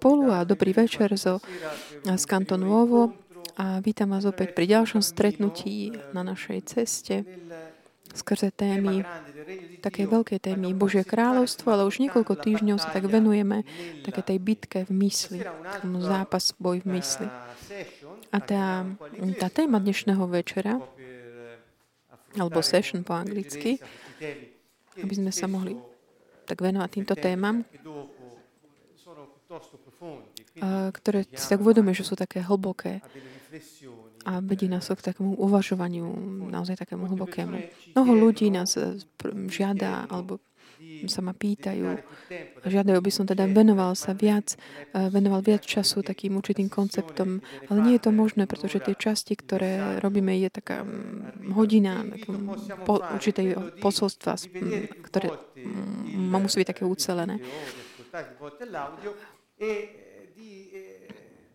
Polu a dobrý večer zo, z Canto Nuovo. A vítam vás opäť pri ďalšom stretnutí na našej ceste. Skrze témy, také veľké témy Božie kráľovstvo, ale už niekoľko týždňov sa tak venujeme také tej bitke v mysli, tomu zápas, boj v mysli. A tá, tá téma dnešného večera, alebo session po anglicky, aby sme sa mohli tak venovať týmto témam, ktoré si tak uvedomuje, že sú také hlboké a vedí nás k takému uvažovaniu, naozaj takému hlbokému. Mnoho ľudí nás e, žiada, alebo sa ma pýtajú a žiadajú, by som teda venoval sa viac, e, venoval viac času takým určitým konceptom, ale nie je to možné, pretože tie časti, ktoré robíme, je taká hodina po, určitej posolstva, ktoré má musí byť také ucelené. E di eh,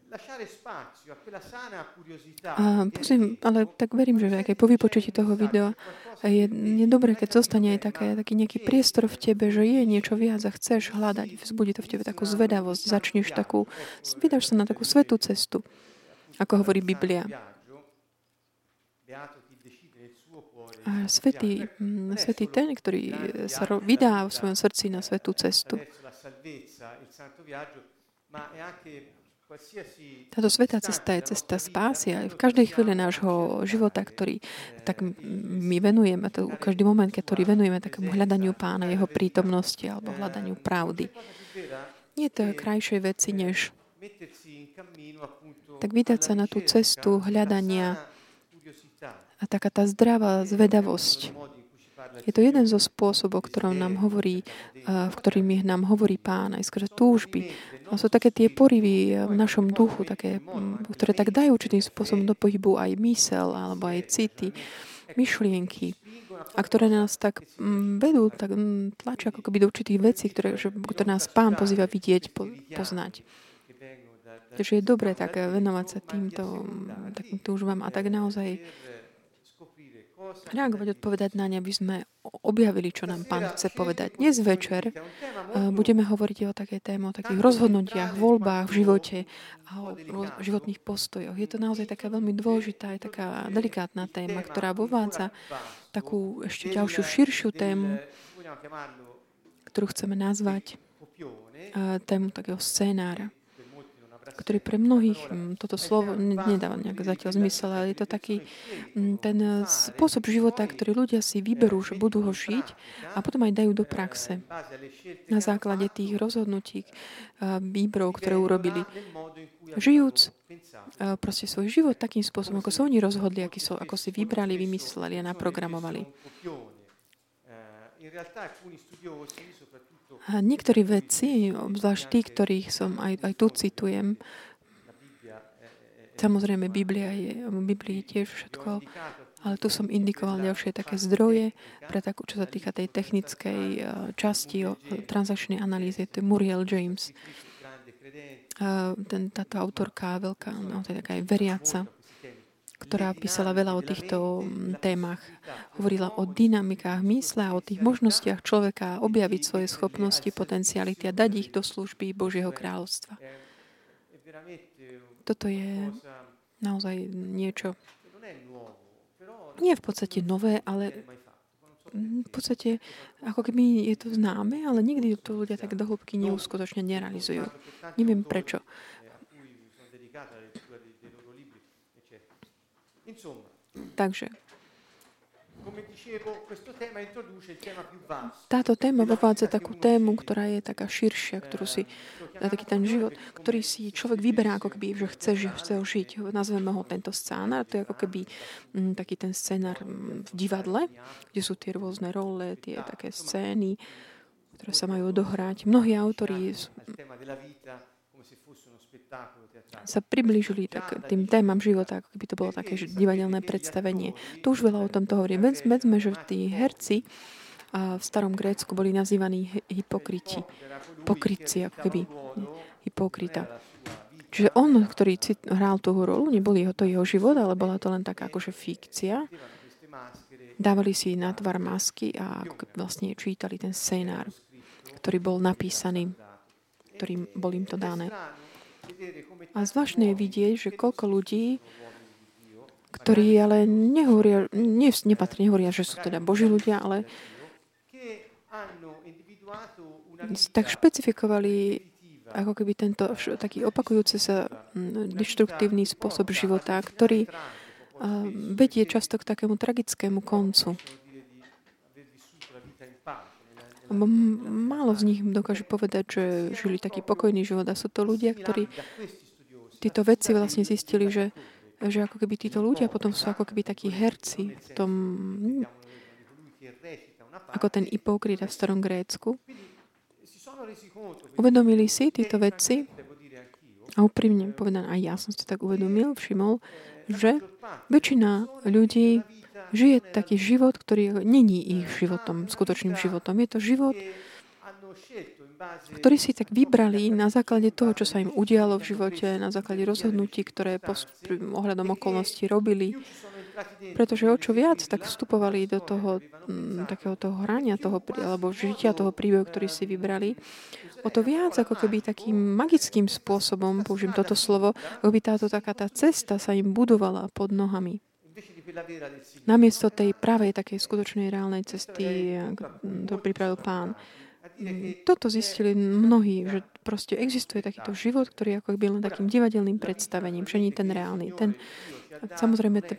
lasciare spazio a prosím, ale tak verím, že aj po vypočutí toho videa je, je dobré, keď zostane aj také, taký nejaký priestor v tebe, že je niečo viac a chceš hľadať, vzbudí to v tebe takú zvedavosť, začneš takú, vydáš sa na takú svetú cestu, ako hovorí Biblia. A svetý, mm, svetý ten, ktorý sa vydá v svojom srdci na svetú cestu. Táto svetá cesta je cesta spásy aj v každej chvíli nášho života, ktorý tak my venujeme, to každý moment, ktorý venujeme takému hľadaniu pána, jeho prítomnosti alebo hľadaniu pravdy. Nie je to krajšej veci, než tak vydať sa na tú cestu hľadania a taká tá zdravá zvedavosť je to jeden zo spôsobov, ktorom nám hovorí, v ktorými nám hovorí Pán, aj skrze túžby. Sú také tie porivy v našom duchu, také, ktoré tak dajú určitým spôsobom do pohybu aj mysel, alebo aj city, myšlienky a ktoré nás tak vedú, tak tlačia ako keby do určitých vecí, ktoré, ktoré nás Pán pozýva vidieť, po, poznať. Takže je dobré tak venovať sa týmto takým túžbám a tak naozaj reagovať, odpovedať na ne, aby sme objavili, čo nám Pán chce povedať. Dnes večer eh, budeme hovoriť o takej téme, o takých rozhodnutiach, voľbách v živote a o životných postojoch. Je to naozaj taká veľmi dôležitá, aj taká delikátna téma, ktorá vovádza takú ešte ďalšiu, širšiu tému, ktorú chceme nazvať eh, tému takého scénára ktorý pre mnohých, mm, toto slovo nedáva nejak zatiaľ zmysel, ale je to taký mm, ten eh, spôsob života, ktorý ľudia si vyberú, že budú ho žiť a potom aj dajú do praxe na základe tých rozhodnutí, eh, výberov, ktoré urobili. Žijúc eh, proste svoj život takým spôsobom, ako sa oni rozhodli, ako si vybrali, vymysleli a naprogramovali. Niektorí vedci, obzvlášť tí, ktorých som aj, aj tu citujem, samozrejme Biblia je, Biblii tiež všetko, ale tu som indikoval ďalšie také zdroje pre takú, čo sa týka tej technickej eh, časti o transakčnej analýzy, to je Muriel James. Ten, táto autorka veľká, je taká aj veriaca ktorá písala veľa o týchto mm, témach. Hovorila o dynamikách mysle a o tých možnostiach človeka objaviť svoje schopnosti, potenciality a dať ich do služby Božieho kráľovstva. Toto je naozaj niečo, nie v podstate nové, ale v podstate ako keby je to známe, ale nikdy to ľudia tak do hĺbky neuskutočne nerealizujú. Neviem prečo. Takže táto téma vovádza takú tému, ktorá je taká širšia, ktorú si, na taký ten život, ktorý si človek vyberá ako keby, že chce, že chce ho žiť. Nazveme ho tento scénar, to je ako keby m, mm, taký ten scénar mm, v divadle, kde sú tie rôzne role, tie také scény, ktoré sa majú odohrať. Mnohí autori sa priblížili tak tým témam života, ako keby to bolo také divadelné predstavenie. Tu už veľa o tomto hovorí. Vedzme, že tí herci v starom Grécku boli nazývaní hypokriti. Pokrytci, ako keby hypokrita. Čiže on, ktorý hral tú rolu, neboli to jeho život, ale bola to len taká akože fikcia. Dávali si na tvar masky a vlastne čítali ten scénár, ktorý bol napísaný ktorým bol im to dané. A zvláštne je vidieť, že koľko ľudí, ktorí ale nehovoria, ne, nepatrí, nehovoria, že sú teda Boží ľudia, ale tak špecifikovali ako keby tento taký opakujúci sa deštruktívny spôsob života, ktorý vedie často k takému tragickému koncu. Málo z nich dokáže povedať, že žili taký pokojný život a sú to ľudia, ktorí títo veci vlastne zistili, že, že ako keby títo ľudia potom sú ako keby takí herci v tom, ako ten Ipokrita v starom Grécku. Uvedomili si títo veci a úprimne povedané, aj ja som si tak uvedomil, všimol, že väčšina ľudí žije taký život, ktorý není ich životom, skutočným životom. Je to život, ktorí si tak vybrali na základe toho, čo sa im udialo v živote, na základe rozhodnutí, ktoré post- ohľadom okolností robili. Pretože o čo viac, tak vstupovali do toho m, takého toho hrania, toho, alebo žitia toho príbehu, ktorý si vybrali, o to viac, ako keby takým magickým spôsobom, použijem toto slovo, ako by táto taká tá cesta sa im budovala pod nohami. Namiesto tej pravej, takej skutočnej reálnej cesty, to pripravil pán. Toto zistili mnohí, že proste existuje takýto život, ktorý ako by len takým divadelným predstavením, že nie ten reálny. Ten, samozrejme, ten,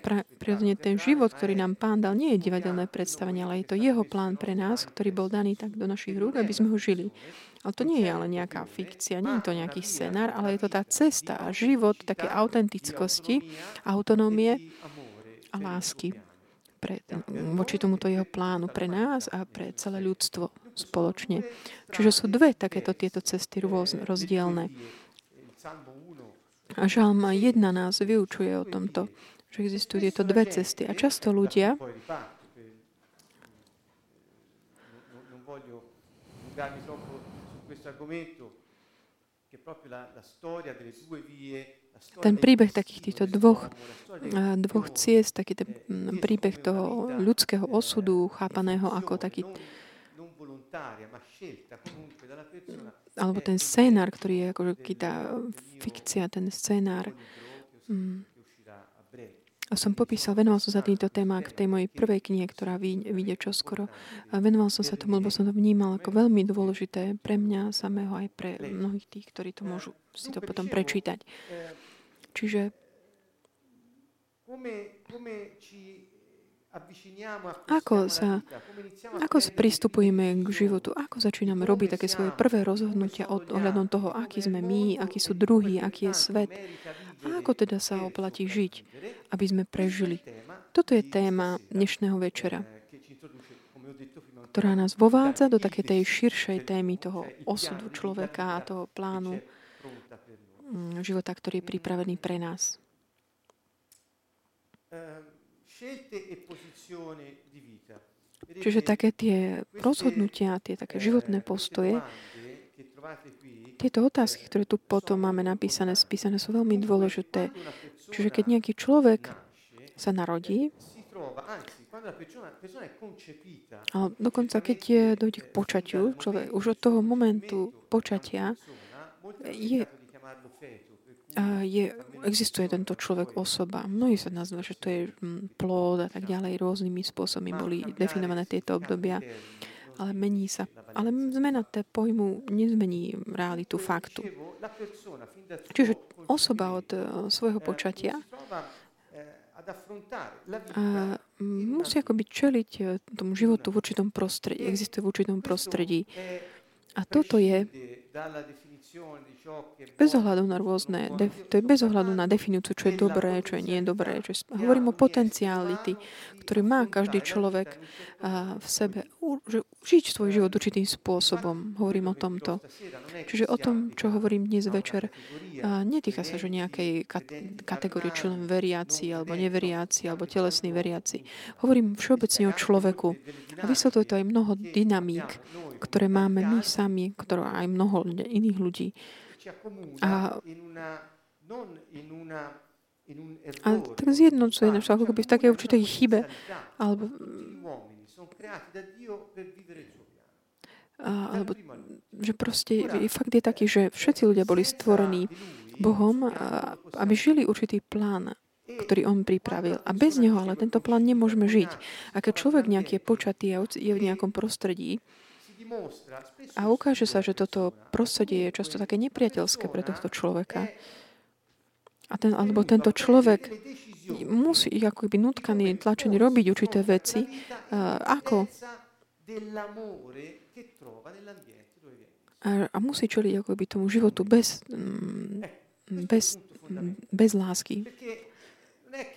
ten život, ktorý nám pán dal, nie je divadelné predstavenie, ale je to jeho plán pre nás, ktorý bol daný tak do našich rúk, aby sme ho žili. Ale to nie je ale nejaká fikcia, nie je to nejaký scenár, ale je to tá cesta a život také autentickosti, autonómie a lásky pre, voči tomuto jeho plánu pre nás a pre celé ľudstvo spoločne. Čiže sú dve takéto tieto cesty rôzne, rozdielne. A Žalm 1 nás vyučuje o tomto, že existujú tieto dve cesty. A často ľudia ten príbeh takých týchto dvoch, dvoch ciest, taký ten príbeh toho ľudského osudu, chápaného ako taký alebo ten scénár, ktorý je ako tá fikcia, ten scénár. Mm. A som popísal, venoval som sa týmto témam v tej mojej prvej knihe, ktorá vyjde čoskoro. A venoval som sa tomu, lebo som to vnímal ako veľmi dôležité pre mňa samého aj pre mnohých tých, ktorí to môžu si to potom prečítať. Čiže ako sa, ako sa pristupujeme k životu? Ako začíname robiť také svoje prvé rozhodnutia od, ohľadom toho, aký sme my, aký sú druhí, aký je svet? A ako teda sa oplatí žiť, aby sme prežili? Toto je téma dnešného večera, ktorá nás vovádza do takej tej širšej témy toho osudu človeka a toho plánu života, ktorý je pripravený pre nás. E Čiže také tie rozhodnutia, tie také životné postoje, tieto otázky, ktoré tu potom máme napísané, spísané, sú veľmi dôležité. Čiže keď nejaký človek sa narodí, a dokonca keď je, dojde k počatiu, človek, už od toho momentu počatia je je, existuje tento človek osoba. Mnohí sa nazvú, že to je mm, plod a tak ďalej. Rôznymi spôsobmi boli definované tieto obdobia. Ale mení sa. Ale zmena té pojmu nezmení realitu faktu. Čiže osoba od e, svojho počatia a musí akoby čeliť e, tomu životu v určitom prostredí. Existuje v určitom prostredí. A toto je bez ohľadu na rôzne, to je bez ohľadu na definíciu, čo je dobré, čo je nie dobré. Čo je, hovorím o potenciality, ktorý má každý človek v sebe, že žiť svoj život určitým spôsobom. Hovorím o tomto. Čiže o tom, čo hovorím dnes večer, netýka sa, že nejakej kategórie, čo len veriaci, alebo neveriaci, alebo telesní veriaci. Hovorím všeobecne o človeku. A vysvetľuje to aj mnoho dynamík, ktoré máme my sami, ktoré aj mnoho iných ľudí. A, a tak zjednocuje nás ako keby v takej určitej chybe. Alebo, alebo že proste fakt je taký, že všetci ľudia boli stvorení Bohom, aby žili určitý plán, ktorý on pripravil. A bez neho ale tento plán nemôžeme žiť. A keď človek nejaký je počatý a je v nejakom prostredí, a ukáže sa, že toto prostredie je často také nepriateľské pre tohto človeka. A ten, alebo tento človek musí ako by nutkaný, tlačený robiť určité veci. Uh, ako? A, a musí čeliť ako by tomu životu bez, mm, bez, bez lásky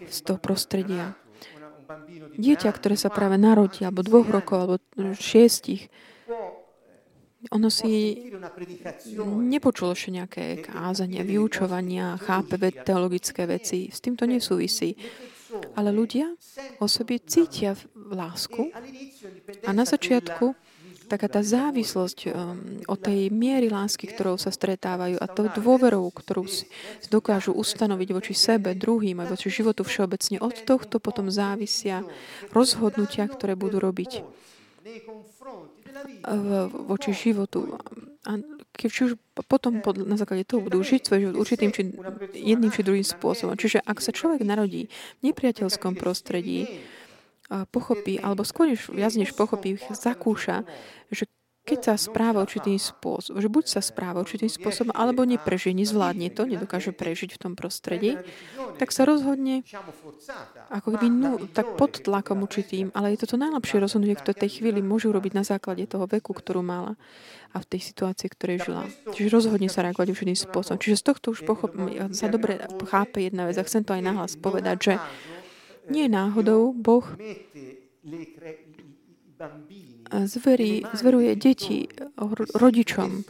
z toho prostredia. Dieťa, ktoré sa práve narodí, alebo dvoch rokov, alebo šiestich, ono si nepočulo ešte nejaké kázania, vyučovania, chápe teologické veci. S týmto nesúvisí. Ale ľudia osoby cítia lásku a na začiatku taká tá závislosť um, od tej miery lásky, ktorou sa stretávajú a tou dôverou, ktorú si dokážu ustanoviť voči sebe, druhým a voči životu všeobecne. Od tohto potom závisia rozhodnutia, ktoré budú robiť voči životu. A keď už potom na základe toho budú žiť svoj život určitým či jedným či druhým spôsobom. Čiže ak sa človek narodí v nepriateľskom prostredí, pochopí, alebo skôr než, viac než pochopí, zakúša, že keď sa správa určitým spôsobom, že buď sa správa určitým spôsobom, alebo neprežije, nezvládne to, nedokáže prežiť v tom prostredí, tak sa rozhodne ako keby no, tak pod tlakom určitým, ale je to to najlepšie rozhodnutie, ktoré v tej chvíli môžu robiť na základe toho veku, ktorú mala a v tej situácii, ktorej žila. Čiže rozhodne sa reagovať určitým spôsobom. Čiže z tohto už pochop, sa dobre chápe jedna vec a chcem to aj nahlas povedať, že nie náhodou Boh zverí, zveruje deti rodičom.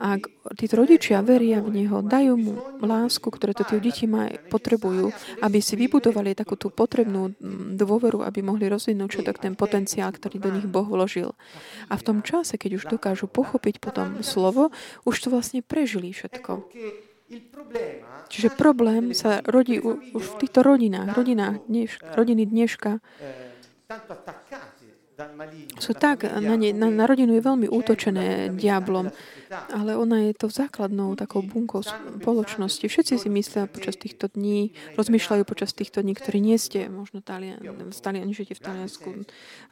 Ak títo rodičia veria v Neho, dajú mu lásku, ktoré to tie deti maj, potrebujú, aby si vybudovali takú tú potrebnú mm, dôveru, aby mohli rozvinúť všetok ten potenciál, ktorý do nich Boh vložil. A v tom čase, keď už dokážu pochopiť potom slovo, už to vlastne prežili všetko. Čiže problém sa rodí už v týchto rodinách, rodinách dneš, rodiny dneška sú tak, na, ne, na, na rodinu je veľmi útočené diablom, ale ona je to základnou takou bunkou spoločnosti. Všetci si myslia počas týchto dní, rozmýšľajú počas týchto dní, ktorí nie ste možno Talian, Talian, žijete v Taliansku,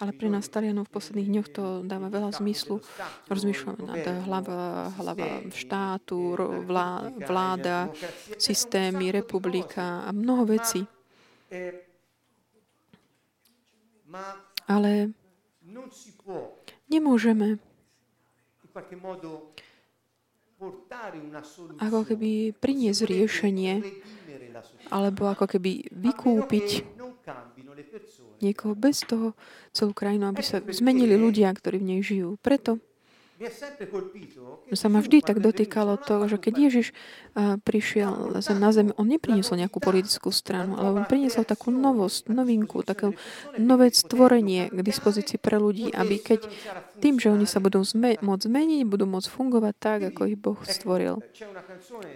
ale pre nás Talianov v posledných dňoch to dáva veľa zmyslu. Rozmýšľame nad hlava, hlava štátu, vlá, vláda, systémy, republika a mnoho vecí. Ale Nemôžeme. ako keby priniesť riešenie alebo ako keby vykúpiť niekoho bez toho celú krajinu, aby sa zmenili ľudia, ktorí v nej žijú. Preto sa ma vždy tak dotýkalo to, že keď Ježiš prišiel na zem, on nepriniesol nejakú politickú stranu, ale on priniesol takú novosť, novinku, také nové stvorenie k dispozícii pre ľudí, aby keď tým, že oni sa budú zme- môcť zmeniť, budú môcť fungovať tak, ako ich Boh stvoril.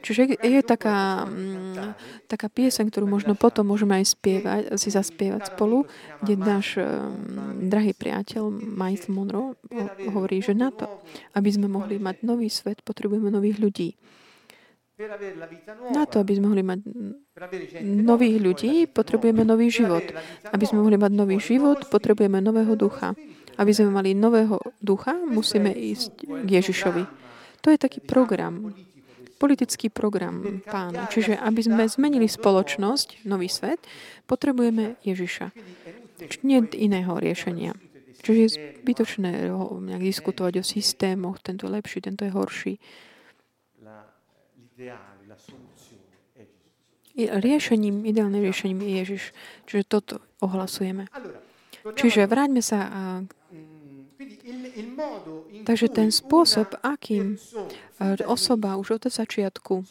Čiže je taká, mm, taká pieseň, ktorú možno potom môžeme aj spievať, si zaspievať spolu, kde náš um, drahý priateľ Michael Monroe hovorí, že na to, aby sme mohli mať nový svet, potrebujeme nových ľudí. Na to, aby sme mohli mať nových ľudí, potrebujeme nový život. Aby sme mohli mať nový život, potrebujeme nového ducha. Aby sme mali nového ducha, musíme ísť k Ježišovi. To je taký program, politický program pána. Čiže aby sme zmenili spoločnosť, nový svet, potrebujeme Ježiša. Nie iného riešenia. Čiže je zbytočné nejak diskutovať o systémoch, tento je lepší, tento je horší. Riešením, ideálnym riešením je Ježiš. Čiže toto ohlasujeme. Čiže vráťme sa a Takže ten spôsob, akým osoba už od začiatku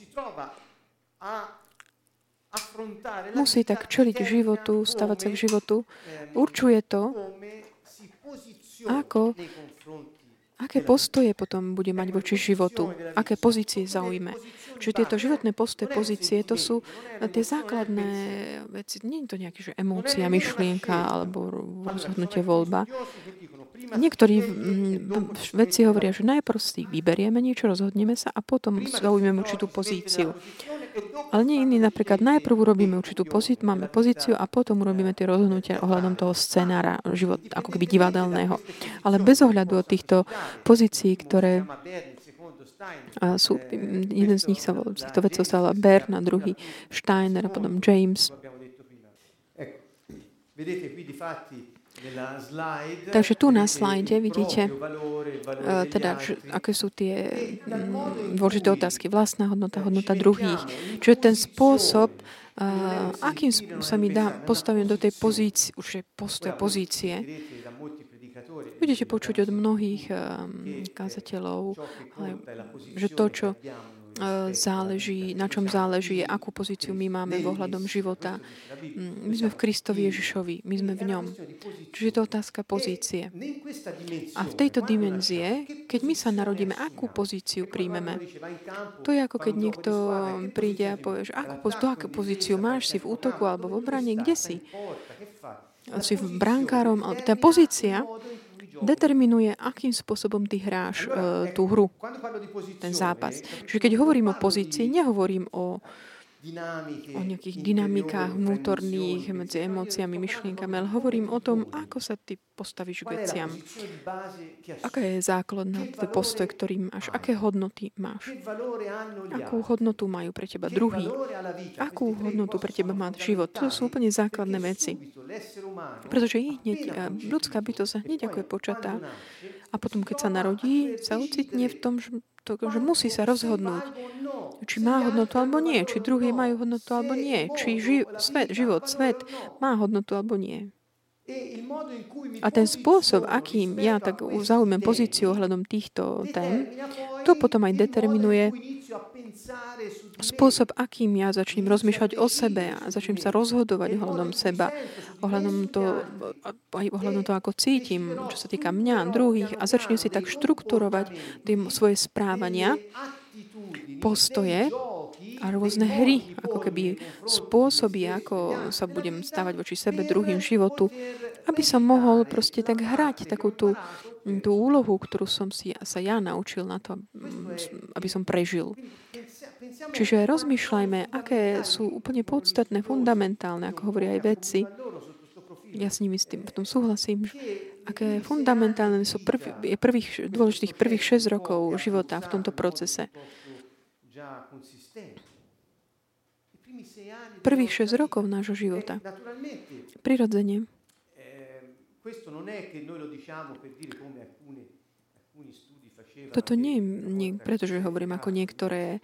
musí tak čeliť životu, stavať sa k životu, určuje to, ako, Aké postoje potom bude mať voči životu? Aké pozície zaujme? Čiže tieto životné postoje, pozície, to sú tie základné veci. Nie je to nejaké, že emócia, myšlienka alebo rozhodnutie voľba. Niektorí vedci hovoria, že najprv si vyberieme niečo, rozhodneme sa a potom zaujmeme určitú pozíciu. Ale nie iný, napríklad najprv urobíme určitú pozíciu, máme pozíciu a potom urobíme tie rozhodnutia ohľadom toho scenára, život ako keby divadelného. Ale bez ohľadu od týchto pozícií, ktoré a sú, jeden z nich sa volá, z týchto vedcov sa volá Bern a druhý Steiner a potom James. Takže tu na slajde vidíte, eh, teda, aké sú tie mm, dôležité otázky. Vlastná hodnota, hodnota druhých. Čiže ten spôsob, uh, akým sa mi dá postavím do tej pozície, už je postoje pozície, budete počuť od mnohých um, kázateľov, že to, čo E, záleží, na čom záleží, akú pozíciu my máme ohľadom života. Mm, my sme v Kristovi Ježišovi, my sme v ňom. Čiže je to otázka pozície. A v tejto dimenzie, keď my sa narodíme, akú pozíciu príjmeme? To je ako keď niekto príde a povie, že akú, do akú pozíciu máš, si v útoku alebo v obrane, kde si? Si v brankárom, alebo tá pozícia determinuje, akým spôsobom ty hráš uh, tú hru, ten zápas. Čiže keď hovorím o pozícii, nehovorím o o nejakých dynamikách vnútorných medzi emóciami, myšlienkami, ale hovorím o tom, ako sa ty postavíš k veciam. Aká je základná postoj, ktorý máš? Aké hodnoty máš? Akú hodnotu majú pre teba druhý? Akú hodnotu pre teba má život? To sú úplne základné veci. Pretože hneď, ľudská bytosť sa hneď ako je počatá a potom, keď sa narodí, sa ocitne v tom, že to, že musí sa rozhodnúť, či má hodnotu alebo nie, či druhý majú hodnotu alebo nie, či ži- svet, život, svet má hodnotu alebo nie. A ten spôsob, akým ja tak zaujmem pozíciu ohľadom týchto tém, to potom aj determinuje spôsob, akým ja začnem rozmýšľať o sebe a začnem sa rozhodovať ohľadom seba, ohľadom to, aj ohľadom toho, ako cítim, čo sa týka mňa, druhých a začnem si tak štrukturovať tým svoje správania, postoje a rôzne hry, ako keby spôsoby, ako sa budem stávať voči sebe, druhým životu, aby som mohol proste tak hrať takú tú, tú úlohu, ktorú som si sa ja naučil na to, aby som prežil. Čiže rozmýšľajme, aké sú úplne podstatné, fundamentálne, ako hovoria aj vedci. Ja s nimi s tým v tom súhlasím, aké fundamentálne sú prv, prvých, dôležitých prvých 6 rokov života v tomto procese. Prvých 6 rokov nášho života. Prirodzene. Toto nie je pretože hovorím ako niektoré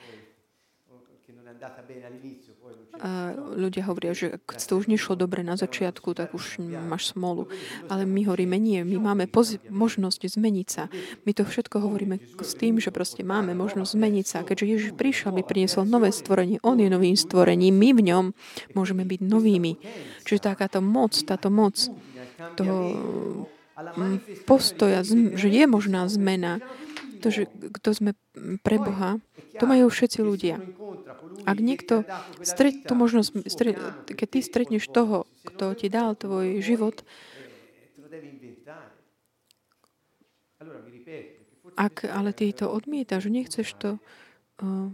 a ľudia hovoria, že keď to už nešlo dobre na začiatku, tak už máš smolu. Ale my hovoríme, nie, my máme poz- možnosť zmeniť sa. My to všetko hovoríme s tým, že proste máme možnosť zmeniť sa. Keďže Ježiš prišiel, aby priniesol nové stvorenie, On je novým stvorením, my v ňom môžeme byť novými. Čiže takáto moc, táto moc toho postoja, že je možná zmena, to, že kto sme pre Boha, to majú všetci ľudia. Ak niekto, stret, tú možnosť, stret, keď ty stretneš toho, kto ti dal tvoj život, ak ale ty to odmietaš, nechceš to, uh,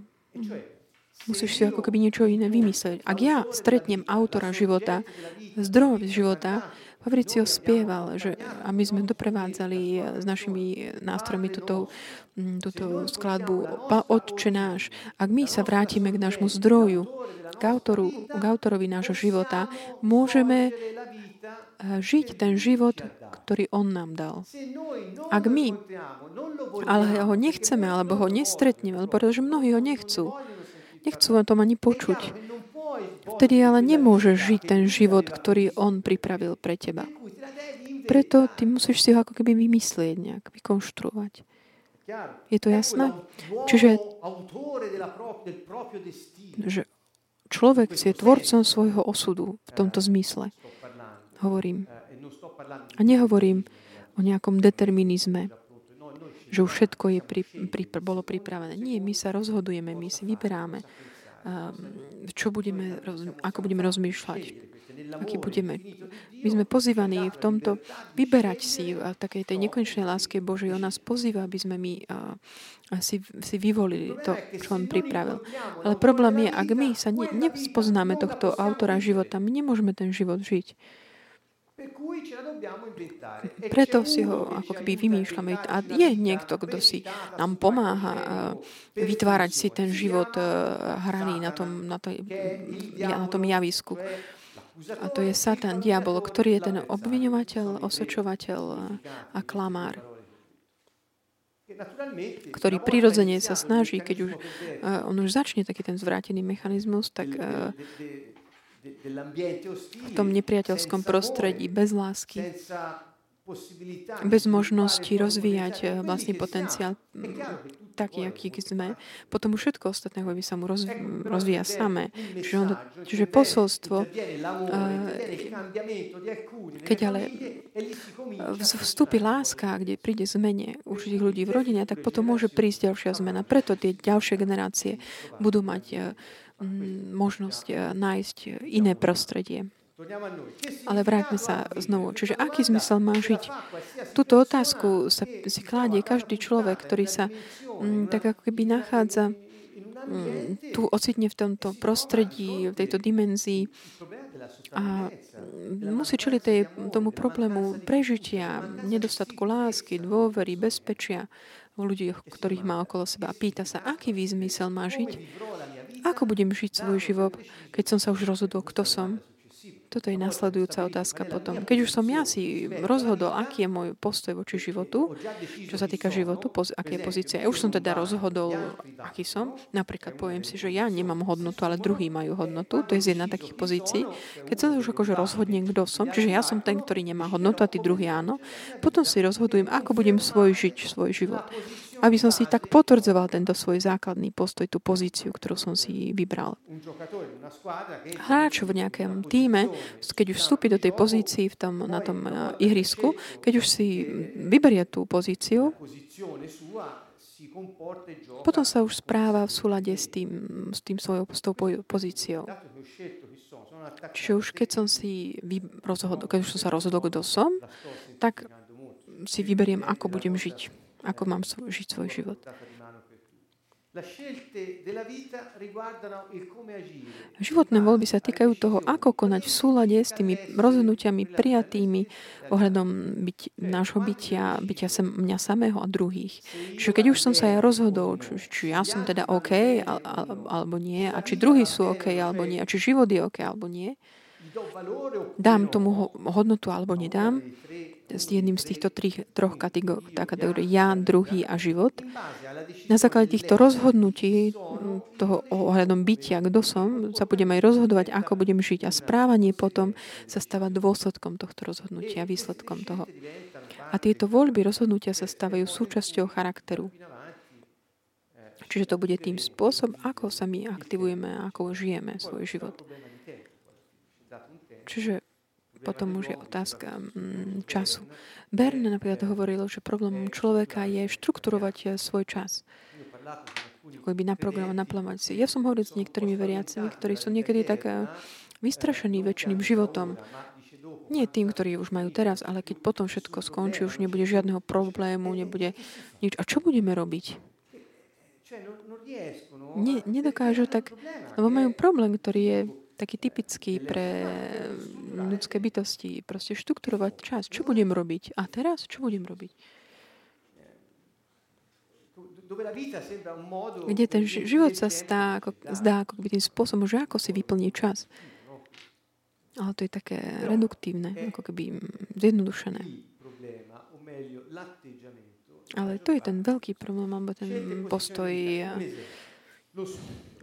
musíš si ako keby niečo iné vymyslieť. Ak ja stretnem autora života, zdroj života, Fabricio spieval, že, a my sme doprevádzali s našimi nástrojmi túto, túto skladbu Otče náš. Ak my sa vrátime k nášmu zdroju, k, autoru, k autorovi nášho života, môžeme eh, žiť ten život, ktorý On nám dal. Ak my ale ho nechceme, alebo ho nestretneme, pretože mnohí ho nechcú, nechcú o tom ani počuť, Vtedy ale nemôžeš žiť ten život, ktorý On pripravil pre teba. Preto ty musíš si ho ako keby vymyslieť nejak, vykonštruovať. Je to jasné? Čiže že človek je tvorcom svojho osudu v tomto zmysle. Hovorím. A nehovorím o nejakom determinizme. že už všetko je pri, pri, bolo pripravené. Nie, my sa rozhodujeme, my si vyberáme, čo budeme, ako budeme rozmýšľať aký budeme. My sme pozývaní v tomto vyberať si v takej tej nekonečnej láske Božej. On nás pozýva, aby sme my si, si vyvolili to, čo on pripravil. Ale problém je, ak my sa ne, nepoznáme tohto autora života, my nemôžeme ten život žiť. E Preto si ho ako keby vymýšľame. A je niekto, kto si nám pomáha vytvárať si ten život hraný na tom, na, to, na tom javisku. A to je Satan, diabol, ktorý je ten obviňovateľ, osočovateľ a klamár ktorý prirodzene sa snaží, keď už uh, on už začne taký ten zvrátený mechanizmus, tak uh, v tom nepriateľskom prostredí, bez lásky, bez možnosti rozvíjať eh, vlastný potenciál taký, aký sme, potom už všetko ostatného by sa mu roz, rozvíja samé. Čiže, on, čiže posolstvo, eh, keď ale vstúpi láska, kde príde zmene určitých ľudí v rodine, tak potom môže prísť ďalšia zmena. Preto tie ďalšie generácie budú mať eh, možnosť nájsť iné prostredie. Ale vráťme sa znovu. Čiže aký zmysel má žiť? Túto otázku sa si kládie každý človek, ktorý sa m, mm, tak ako keby nachádza m, mm, tu ocitne v tomto prostredí, v tejto dimenzii a musí čeliť tej, tomu problému prežitia, nedostatku lásky, dôvery, bezpečia u ľudí, ktorých má okolo seba a pýta sa, aký výzmysel má žiť? Ako budem žiť svoj život, keď som sa už rozhodol, kto som? Toto je nasledujúca otázka potom. Keď už som ja si rozhodol, aký je môj postoj voči životu, čo sa týka životu, poz, aké je pozícia. Ja už som teda rozhodol, aký som. Napríklad poviem si, že ja nemám hodnotu, ale druhý majú hodnotu. To je z jedna takých pozícií. Keď sa už akože rozhodnem, kto som, čiže ja som ten, ktorý nemá hodnotu a tí druhý áno, potom si rozhodujem, ako budem svoj žiť, svoj život aby som si tak potvrdzoval tento svoj základný postoj, tú pozíciu, ktorú som si vybral. Hráč v nejakém týme, keď už vstúpi do tej pozícii v tom, na tom eh, ihrisku, keď už si vyberie tú pozíciu, potom sa už správa v súlade s tým, s tým svojou s tou pozíciou. Čiže už keď som si rozhodol, keď už som sa rozhodol, kto som, tak si vyberiem, ako budem žiť ako mám žiť svoj život. Životné voľby sa týkajú toho, ako konať v súlade s tými rozhodnutiami prijatými ohľadom byť, nášho bytia, bytia sem, mňa samého a druhých. Čiže keď už som sa ja rozhodol, či, či ja som teda OK alebo nie, a či druhí sú OK alebo nie, a či život je OK alebo nie, dám tomu hodnotu alebo nedám, s jedným z týchto tri, troch kategórií, ja, druhý a život. Na základe týchto rozhodnutí, toho ohľadom bytia, kto som, sa budem aj rozhodovať, ako budem žiť. A správanie potom sa stáva dôsledkom tohto rozhodnutia, výsledkom toho. A tieto voľby, rozhodnutia sa stávajú súčasťou charakteru. Čiže to bude tým spôsobom, ako sa my aktivujeme, ako žijeme svoj život. Čiže potom už je otázka mm, času. Berne napríklad hovoril, že problémom človeka je štrukturovať eh, svoj čas. Ako by naprogramovať, naplánovať si. Ja som hovoril s niektorými veriacimi, ktorí sú niekedy tak eh, vystrašení väčšiným životom. Nie tým, ktorí už majú teraz, ale keď potom všetko skončí, už nebude žiadneho problému, nebude nič. A čo budeme robiť? Ne, nedokážu tak, lebo majú problém, ktorý je taký typický pre ľudské bytosti. Proste štrukturovať čas. Čo budem robiť? A teraz? Čo budem robiť? Kde ten život sa stá, ako, zdá ako by tým spôsobom, že ako si vyplní čas. Ale to je také reduktívne, ako keby zjednodušené. Ale to je ten veľký problém, alebo ten postoj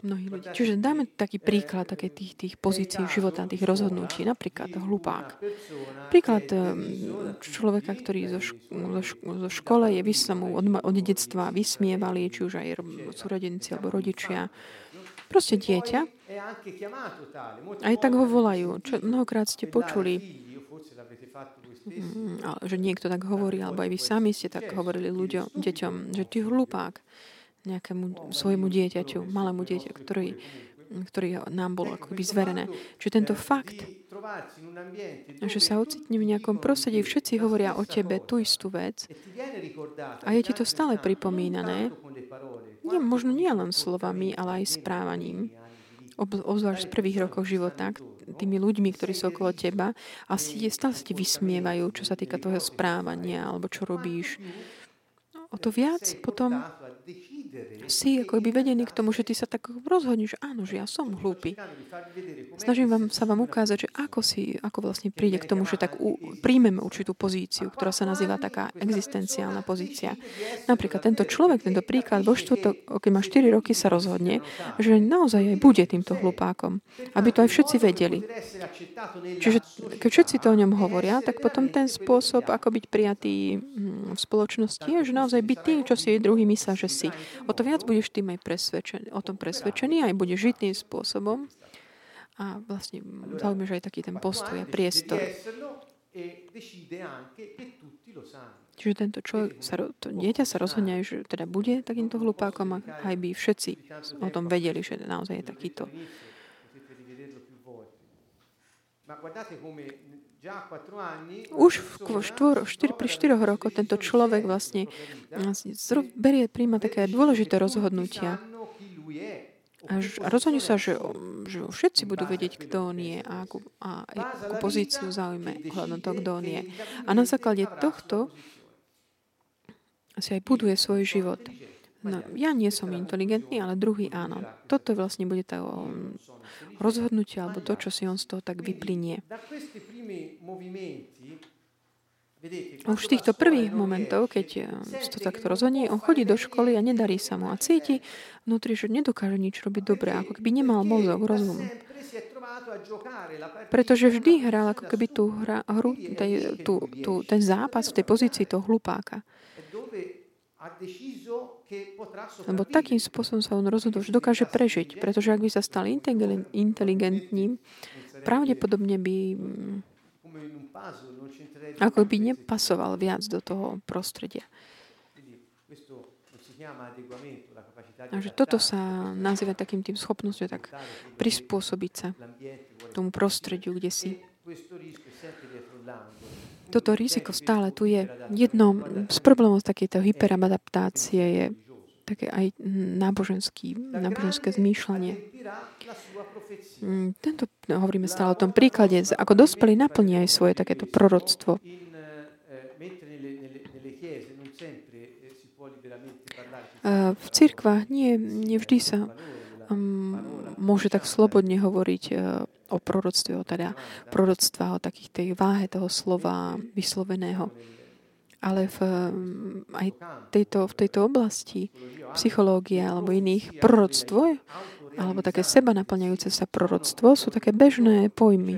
mnohých ľudí. Čiže dáme taký príklad také tých, tých pozícií života, tých rozhodnutí. Napríklad hlupák. Príklad človeka, ktorý zo, šk- zo, šk- zo škole je sa mu od, od detstva vysmievali, či už aj súrodenci alebo rodičia. Proste dieťa. A aj tak ho volajú. Čo mnohokrát ste počuli Mm, že niekto tak hovorí, alebo aj vy sami ste tak hovorili ľuďom, deťom, že ty hlupák nejakému svojmu dieťaťu, malému dieťa, ktorý, ktorý nám bolo akoby zverené. Čiže tento fakt, že sa ocitne v nejakom prostredí, všetci hovoria o tebe tú istú vec a je ti to stále pripomínané, nie, možno nie len slovami, ale aj správaním obzvlášť z prvých rokov života, tými ľuďmi, ktorí sú okolo teba a si stále si ti vysmievajú, čo sa týka toho správania alebo čo robíš. O to viac potom si ako by vedený k tomu, že ty sa tak rozhodneš, že áno, že ja som hlúpy. Snažím vám, sa vám ukázať, že ako, si, ako vlastne príde k tomu, že tak u, príjmeme určitú pozíciu, ktorá sa nazýva taká existenciálna pozícia. Napríklad tento človek, tento príklad vo štvrtok, keď má 4 roky, sa rozhodne, že naozaj aj bude týmto hlupákom. Aby to aj všetci vedeli. Čiže keď všetci to o ňom hovoria, tak potom ten spôsob, ako byť prijatý hm, v spoločnosti, je, že naozaj byť tým, čo si druhý myslá, že si. O to viac budeš tým aj presvedčený, o tom presvedčený, aj budeš žiť tým spôsobom a vlastne zaujímaš aj taký ten postoj a priestor. Čiže tento človek, sa, to dieťa sa rozhodne, že teda bude takýmto hlupákom aj by všetci o tom vedeli, že naozaj je takýto. Už v štvor, štyr, pri štyroch rokoch tento človek vlastne, vlastne berie, príjma také dôležité rozhodnutia. A rozhodne sa, že, že všetci budú vedieť, kto on je a akú, a akú pozíciu zaujme ohľadom toho, kto on je. A na základe tohto si aj buduje svoj život. No, ja nie som inteligentný, ale druhý áno. Toto vlastne bude to rozhodnutie, alebo to, čo si on z toho tak vyplynie. Už v týchto prvých momentov, keď um, to takto rozhodne, on chodí do školy a nedarí sa mu a cíti vnútri, že nedokáže nič robiť dobre, ako keby nemal mozog, rozum. Pretože vždy hral ako keby tú hra, hru, tej, tú, tú, ten zápas v tej pozícii toho hlupáka. Lebo takým spôsobom sa on rozhodol, že dokáže prežiť. Pretože ak by sa stal inteligentným, pravdepodobne by ako by nepasoval viac do toho prostredia. Takže toto sa nazýva takým tým schopnosťou tak prispôsobiť sa tomu prostrediu, kde si toto riziko stále tu je. Jedno z problémov takéto hyperadaptácie je také aj náboženský, náboženské zmýšľanie. Mm, tento, no, hovoríme stále o tom príklade, ako dospelí naplní aj svoje takéto proroctvo. V cirkvách nie, nevždy sa um, môže tak slobodne hovoriť uh, o proroctve, o teda proroctva, o takých tej váhe toho slova vysloveného. Ale v, aj tejto, v tejto oblasti psychológie alebo iných proroctvo, alebo také seba naplňajúce sa proroctvo, sú také bežné pojmy.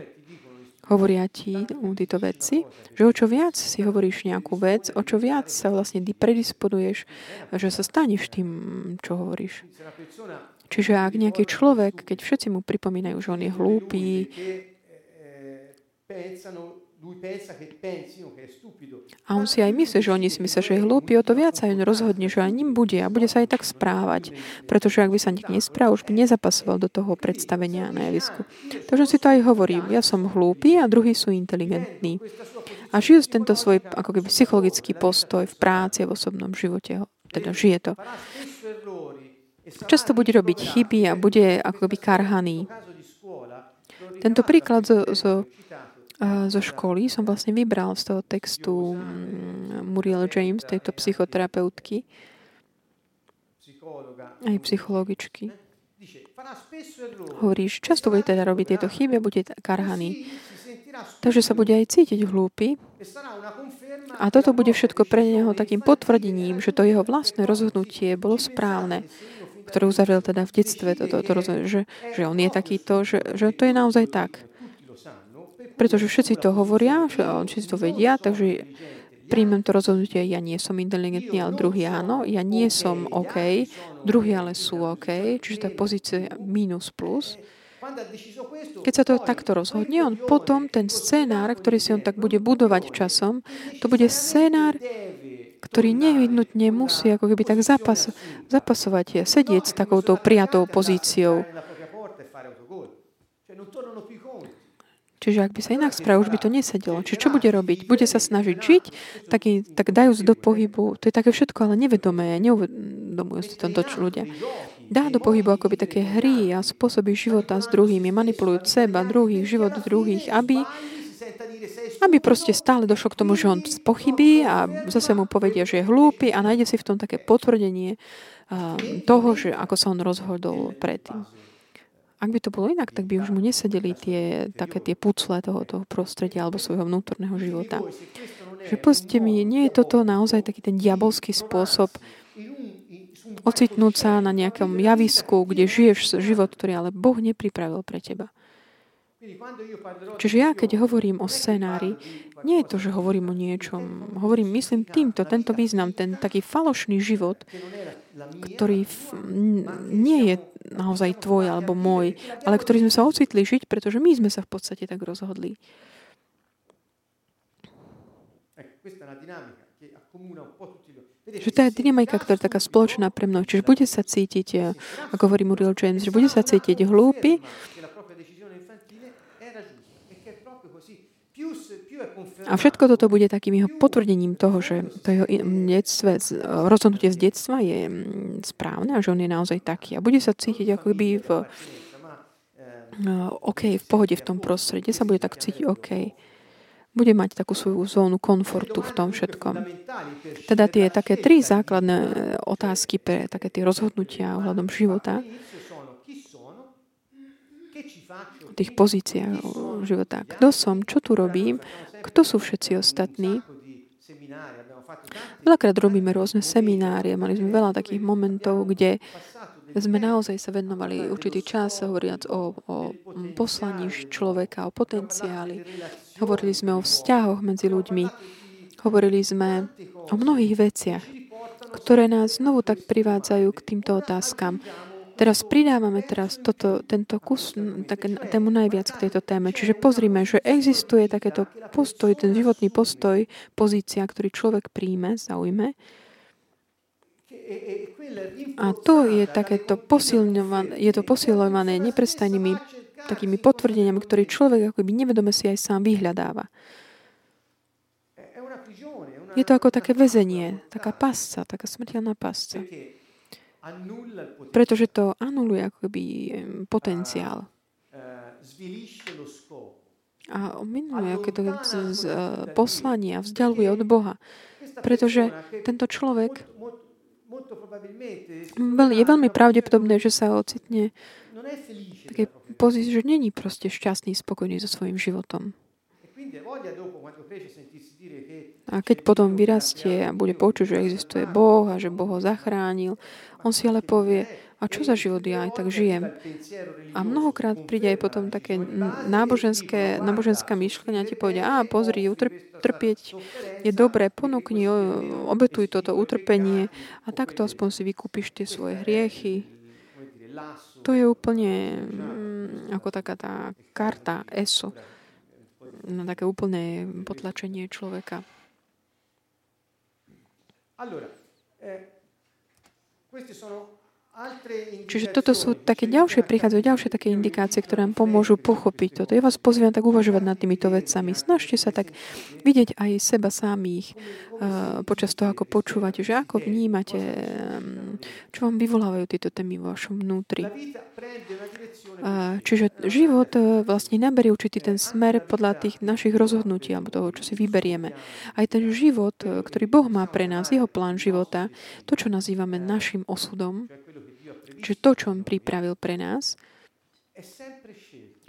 Hovoria ti títo veci, že o čo viac si hovoríš nejakú vec, o čo viac sa vlastne predisponuješ, že sa staneš tým, čo hovoríš. Čiže ak nejaký človek, keď všetci mu pripomínajú, že on je hlúpy, a on si aj myslí, že oni si myslia, že je hlúpy, o to viac sa on rozhodne, že aj ním bude a bude sa aj tak správať. Pretože ak by sa nik nesprával, už by nezapasoval do toho predstavenia na javisku. Takže si to aj hovorí. Ja som hlúpy a druhí sú inteligentní. A žijú tento svoj ako keby psychologický postoj v práci a v osobnom živote. Teda žije to. Často bude robiť chyby a bude akoby karhaný. Tento príklad zo, zo, zo školy som vlastne vybral z toho textu mm, Muriel James, tejto psychoterapeutky, aj psychologičky. Hovoríš, často bude teda robiť tieto chyby a bude karhaný. Takže sa bude aj cítiť hlúpy. A toto bude všetko pre neho takým potvrdením, že to jeho vlastné rozhodnutie bolo správne ktoré uzavrel teda v detstve, to, to, to, že, že on je takýto, že, že to je naozaj tak. Pretože všetci to hovoria, všetci to vedia, takže príjmem to rozhodnutie, ja nie som inteligentný, ale druhý áno, ja nie som OK, druhý ale sú OK, čiže tá pozícia minus plus. Keď sa to takto rozhodne, on potom ten scénár, ktorý si on tak bude budovať časom, to bude scénár, ktorý nevyhnutne musí ako keby tak zapas, zapasovať, sedieť s takouto prijatou pozíciou. Čiže ak by sa inak spravil, už by to nesedelo. Čiže čo bude robiť? Bude sa snažiť žiť, tak, tak dajú do pohybu. To je také všetko, ale nevedomé. Neuvedomujú si to ľudia. Dá do pohybu akoby také hry a spôsoby života s druhými. Manipulujú seba, druhých, život druhých, aby aby proste stále došlo k tomu, že on pochybí a zase mu povedia, že je hlúpy a nájde si v tom také potvrdenie toho, že ako sa on rozhodol predtým. Ak by to bolo inak, tak by už mu nesedeli tie, také tie pucle toho, toho prostredia alebo svojho vnútorného života. Že pozrite mi, nie je toto naozaj taký ten diabolský spôsob ocitnúť sa na nejakom javisku, kde žiješ život, ktorý ale Boh nepripravil pre teba. Čiže ja, keď hovorím o scenári, nie je to, že hovorím o niečom. Hovorím, myslím týmto, tento význam, ten taký falošný život, ktorý nie je naozaj tvoj alebo môj, ale ktorý sme sa ocitli žiť, pretože my sme sa v podstate tak rozhodli. Že je dynamika, ktorá je taká spoločná pre mnou. Čiže bude sa cítiť, ako hovorí Muriel James, že bude sa cítiť hlúpy, A všetko toto bude takým jeho potvrdením toho, že to jeho detstve, rozhodnutie z detstva je mm, správne a že on je naozaj taký. A bude sa cítiť ako by v OK, v pohode v tom prostredí, sa bude tak cítiť OK. Bude mať takú svoju zónu komfortu v tom všetkom. Teda tie také tri základné e, otázky pre také tie rozhodnutia ohľadom života o tých pozíciách života. Kto som? Čo tu robím? Kto sú všetci ostatní? Veľakrát robíme rôzne seminárie, mali sme veľa takých momentov, kde sme naozaj sa venovali určitý čas, hovoriac o, o poslaní človeka, o potenciáli. Hovorili sme o vzťahoch medzi ľuďmi. Hovorili sme o mnohých veciach, ktoré nás znovu tak privádzajú k týmto otázkam. Teraz pridávame teraz toto, tento kus tak, tému najviac k tejto téme. Čiže pozrime, že existuje takéto postoj, ten životný postoj, pozícia, ktorý človek príjme, zaujme. A to je takéto posilňované, je to posilňované neprestajnými takými potvrdeniami, ktorý človek akoby nevedome si aj sám vyhľadáva. Je to ako také väzenie, taká pasca, taká smrteľná pasca. Pretože to anuluje akoby potenciál. A minuluje aké to z, z poslania, vzdialuje od Boha. Pretože tento človek je veľmi pravdepodobné, že sa ocitne také pozícii, že není proste šťastný, spokojný so svojím životom. A keď potom vyrastie a bude počuť, že existuje Boh a že Boh ho zachránil, on si ale povie, a čo za život ja aj tak žijem? A mnohokrát príde aj potom také náboženské, náboženská myšlenia, ti povedia, a pozri, utrpieť je dobré, ponúkni, obetuj toto utrpenie a takto aspoň si vykúpiš tie svoje hriechy. To je úplne mm, ako taká tá karta ESO na také úplné potlačenie človeka. Allora, eh, Čiže toto sú také ďalšie, prichádzajú ďalšie také indikácie, ktoré nám pomôžu pochopiť toto. Ja vás pozývam tak uvažovať nad týmito vecami. Snažte sa tak vidieť aj seba samých uh, počas toho, ako počúvate, že ako vnímate, um, čo vám vyvolávajú tieto témy vo vašom vnútri. Čiže život uh, vlastne naberie určitý ten smer podľa tých našich rozhodnutí alebo toho, čo si vyberieme. Aj ten život, ktorý Boh má pre nás, jeho plán života, to, čo nazývame našim osudom, Čiže to, čo on pripravil pre nás,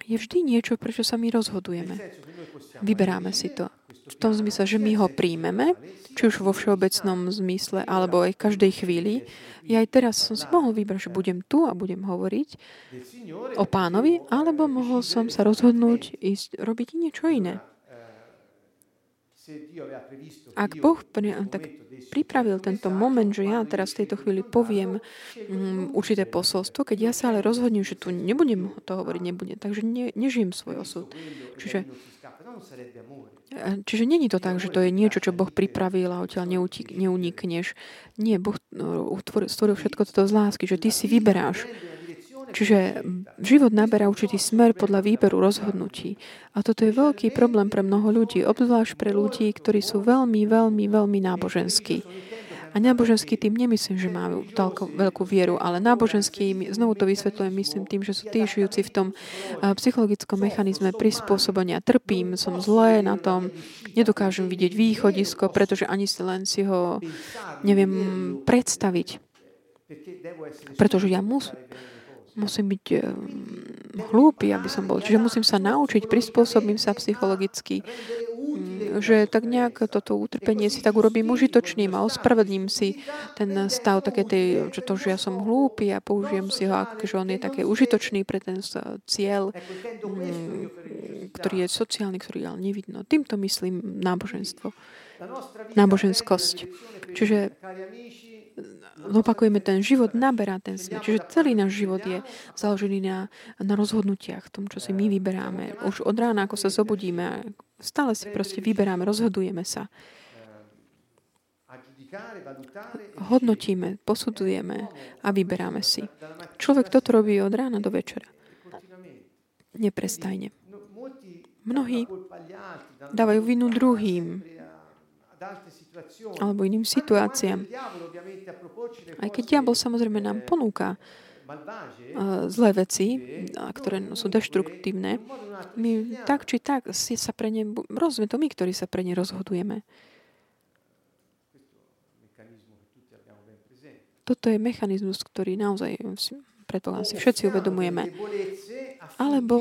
je vždy niečo, prečo sa my rozhodujeme. Vyberáme si to. V tom zmysle, že my ho príjmeme, či už vo všeobecnom zmysle, alebo aj v každej chvíli. Ja aj teraz som si mohol vybrať, že budem tu a budem hovoriť o pánovi, alebo mohol som sa rozhodnúť ísť robiť niečo iné. Ak Boh tak pripravil tento moment, že ja teraz v tejto chvíli poviem um, určité posolstvo, keď ja sa ale rozhodnem, že tu nebudem to hovoriť, nebudem, takže ne, nežijem svoj osud. Čiže Čiže není to tak, že to je niečo, čo Boh pripravil a odtiaľ neunikneš. Nie, Boh no, stvoril všetko toto z lásky, že ty si vyberáš. Čiže život naberá určitý smer podľa výberu rozhodnutí. A toto je veľký problém pre mnoho ľudí, obzvlášť pre ľudí, ktorí sú veľmi, veľmi, veľmi náboženskí. A náboženský tým nemyslím, že majú toľko veľkú vieru, ale náboženský, znovu to vysvetľujem, myslím tým, že sú tí žijúci v tom psychologickom mechanizme prispôsobenia. Trpím, som zlé na tom, nedokážem vidieť východisko, pretože ani si len si ho neviem predstaviť. Pretože ja musím, musím byť hlúpy, aby som bol. Čiže musím sa naučiť, prispôsobím sa psychologicky že tak nejak toto utrpenie si tak urobím užitočným a ospravedlním si ten stav také tej, že to, že ja som hlúpy a použijem si ho, ako že on je také užitočný pre ten cieľ, mm, ktorý je sociálny, ktorý ale nevidno. Týmto myslím náboženstvo. Náboženskosť. Čiže opakujeme, ten život naberá ten smer. Čiže celý náš život je založený na, na rozhodnutiach, tom, čo si my vyberáme. Už od rána, ako sa zobudíme, stále si proste vyberáme, rozhodujeme sa. Hodnotíme, posudzujeme a vyberáme si. Človek toto robí od rána do večera. Neprestajne. Mnohí dávajú vinu druhým, alebo iným situáciám. Aj keď diabol samozrejme nám ponúka zlé veci, ktoré sú deštruktívne, my tak či tak si sa pre ne, rozumie to my, ktorí sa pre ne rozhodujeme. Toto je mechanizmus, ktorý naozaj, predpokladám si, všetci uvedomujeme. Alebo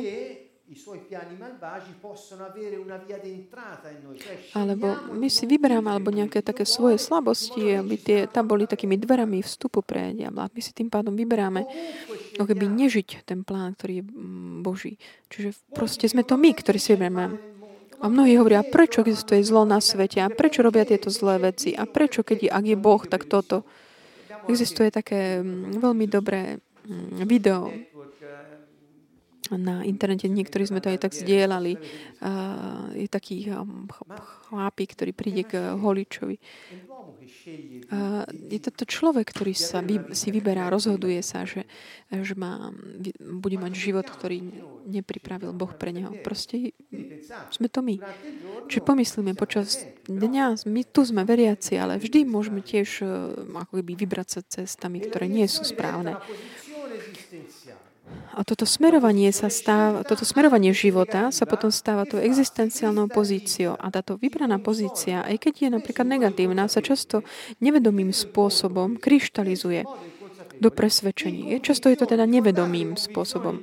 alebo my si vyberáme alebo nejaké také svoje slabosti, aby tie tam boli takými dverami vstupu pre diabla. My si tým pádom vyberáme ako keby nežiť ten plán, ktorý je mm, Boží. Čiže proste sme to my, ktorí si vyberieme. A mnohí hovoria, prečo existuje zlo na svete a prečo robia tieto zlé veci a prečo, keď je, ak je Boh, tak toto. Existuje také mm, veľmi dobré mm, video na internete, niektorí sme to aj tak zdieľali. Je taký um, chlapík, ktorý príde k holičovi. Je to človek, ktorý sa vy, si vyberá, rozhoduje sa, že, že má, bude mať život, ktorý nepripravil Boh pre neho. Proste sme to my. Čiže pomyslíme počas dňa, my tu sme veriaci, ale vždy môžeme tiež ako keby vybrať sa cestami, ktoré nie sú správne. A toto smerovanie sa stáva, toto smerovanie života sa potom stáva tou existenciálnou pozíciou. A táto vybraná pozícia, aj keď je napríklad negatívna, sa často nevedomým spôsobom kryštalizuje do presvedčení. Často je to teda nevedomým spôsobom.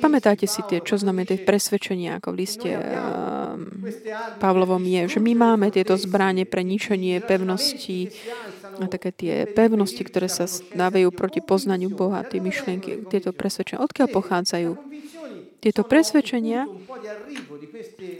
Pamätáte si tie, čo znamená tie presvedčenia, ako v liste uh, Pavlovom je, že my máme tieto zbranie pre ničenie pevností, a také tie pevnosti, ktoré sa dávajú proti poznaniu Boha, tie myšlienky, tieto presvedčenia. Odkiaľ pochádzajú? Tieto presvedčenia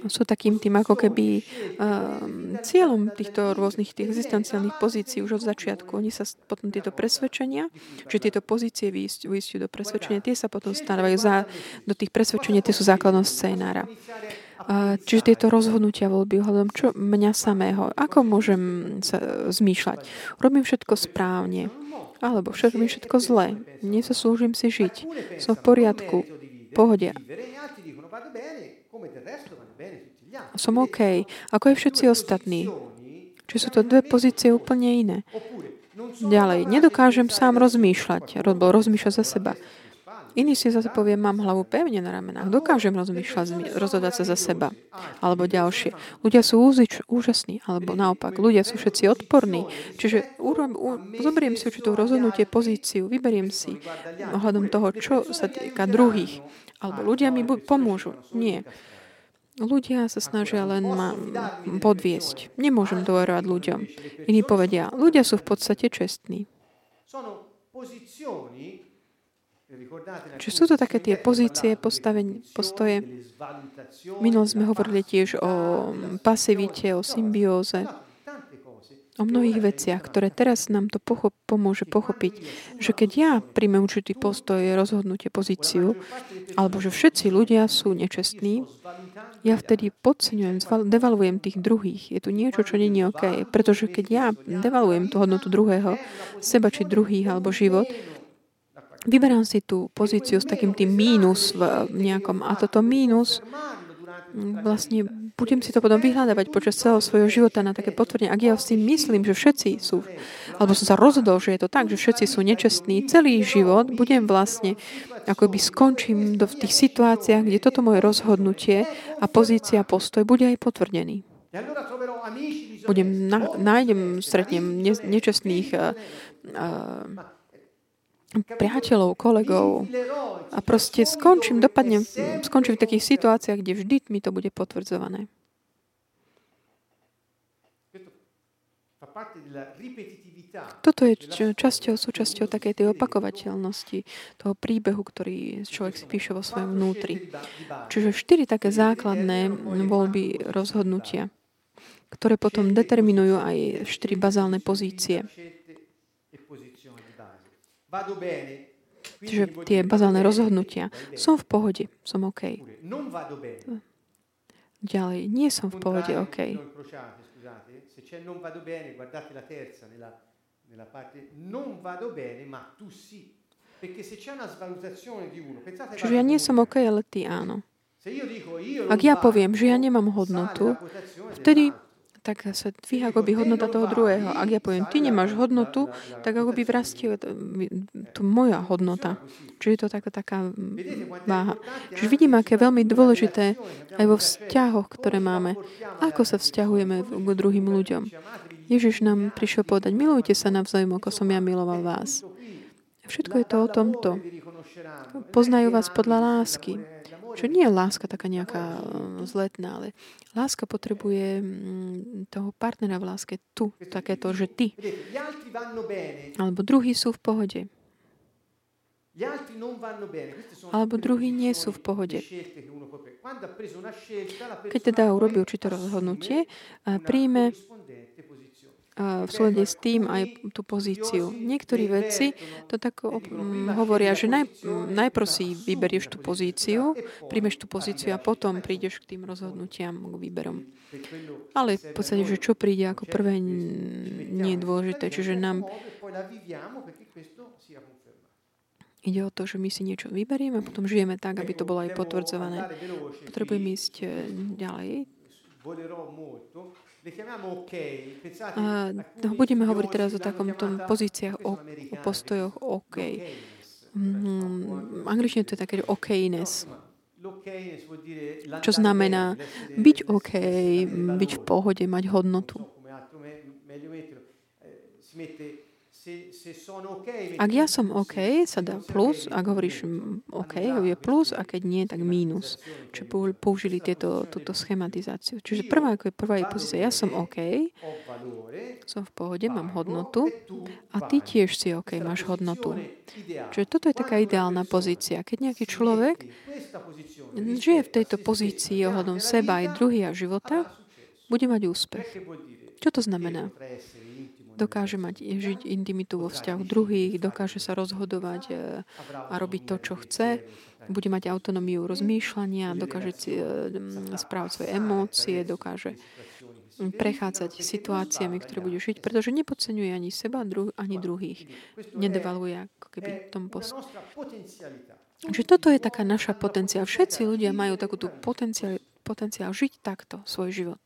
sú takým tým ako keby um, cieľom týchto rôznych tých existenciálnych pozícií už od začiatku. Oni sa potom tieto presvedčenia, že tieto pozície vyjstiu do presvedčenia, tie sa potom stávajú za, do tých presvedčení, tie sú základom scénára. Čiže tieto rozhodnutia voľby ohľadom čo mňa samého, ako môžem sa zmýšľať? Robím všetko správne, alebo všetko, všetko zle. Nezaslúžim si žiť. Som v poriadku, v pohode. Som OK. Ako aj všetci ostatní. Čiže sú to dve pozície úplne iné. Ďalej, nedokážem sám rozmýšľať, alebo rozmýšľať za seba. Iný si zase povie, mám hlavu pevne na ramenách, dokážem rozmýšľať, rozhodať sa za seba. Alebo ďalšie. Ľudia sú úzič, úžasní, alebo naopak, ľudia sú všetci odporní. Čiže urob, u, zoberiem si určitú rozhodnutie, pozíciu, vyberiem si ohľadom toho, čo sa týka druhých. Alebo ľudia mi pomôžu. Nie. Ľudia sa snažia len ma podviesť. Nemôžem dôverovať ľuďom. Iní povedia, ľudia sú v podstate čestní. Čiže sú to také tie pozície, postavenie, postoje. Minul sme hovorili tiež o pasivite, o symbióze, o mnohých veciach, ktoré teraz nám to pochop, pomôže pochopiť, že keď ja príjmem určitý postoj, rozhodnutie, pozíciu, alebo že všetci ľudia sú nečestní, ja vtedy podceňujem, devalujem tých druhých. Je tu niečo, čo není OK. Pretože keď ja devalujem tú hodnotu druhého, seba či druhých alebo život, vyberám si tú pozíciu s takým tým mínus v nejakom. A toto mínus vlastne budem si to potom vyhľadávať počas celého svojho života na také potvrdenie. Ak ja si myslím, že všetci sú, alebo som sa rozhodol, že je to tak, že všetci sú nečestní, celý život budem vlastne, ako by skončím do, v tých situáciách, kde toto moje rozhodnutie a pozícia, postoj bude aj potvrdený. Budem, nájdem, stretnem nečestných uh, uh, priateľov, kolegov a proste skončím, dopadnem, skončím v takých situáciách, kde vždy mi to bude potvrdzované. Toto je časťou, súčasťou takej tej opakovateľnosti, toho príbehu, ktorý človek si píše vo svojom vnútri. Čiže štyri také základné voľby rozhodnutia, ktoré potom determinujú aj štyri bazálne pozície. Čiže tie bazálne rozhodnutia. Som v pohode, som OK. Ďalej, nie som v pohode, OK. Čiže ja nie som OK, ale ty áno. Ak ja poviem, že ja nemám hodnotu, vtedy tak sa dvíha akoby hodnota toho druhého. Ak ja poviem, ty nemáš hodnotu, tak akoby vrastie to moja hodnota. Čiže je to taká, taká váha. Čiže vidíme, aké veľmi dôležité aj vo vzťahoch, ktoré máme. Ako sa vzťahujeme k druhým ľuďom. Ježiš nám prišiel povedať, milujte sa navzájom, ako som ja miloval vás. Všetko je to o tomto. Poznajú vás podľa lásky. Čo nie je láska taká nejaká eh, zletná, ale láska potrebuje mm, toho partnera v láske tu, takéto, že ty. Alebo druhí sú v pohode. Alebo druhí nie sú v pohode. Keď teda urobí určité rozhodnutie, príjme v súlade s tým aj tú pozíciu. Niektorí vedci to tak hovoria, že naj, najprv si vyberieš tú pozíciu, príjmeš tú pozíciu a potom prídeš k tým rozhodnutiam, k výberom. Ale v podstate, že čo príde ako prvé, nie je dôležité. Čiže nám Ide o to, že my si niečo vyberieme a potom žijeme tak, aby to bolo aj potvrdzované. Potrebujeme ísť eh, ďalej. A budeme hovoriť teraz o takom tom pozíciách, o, o postojoch OK. Mm, angličtine to je také okness. Čo znamená byť OK, byť v pohode, mať hodnotu. Ak ja som OK, sa dá plus. Ak hovoríš OK, je plus a keď nie, tak mínus. Čiže použili tieto, túto schematizáciu. Čiže prvá, ako je prvá je pozícia, ja som OK, som v pohode, mám hodnotu a ty tiež si OK, máš hodnotu. Čiže toto je taká ideálna pozícia. Keď nejaký človek žije v tejto pozícii ohľadom seba aj druhý a života, bude mať úspech. Čo to znamená? Dokáže mať, žiť intimitu vo vzťahu druhých, dokáže sa rozhodovať e, a robiť to, čo chce, bude mať autonómiu rozmýšľania, dokáže e, správať svoje emócie, dokáže prechádzať situáciami, ktoré bude žiť, pretože nepodceňuje ani seba, ani druhých. Nedevaluje ako keby tom post. Čiže toto je taká naša potenciál. Všetci ľudia majú takúto potenciál, potenciál žiť takto svoj život.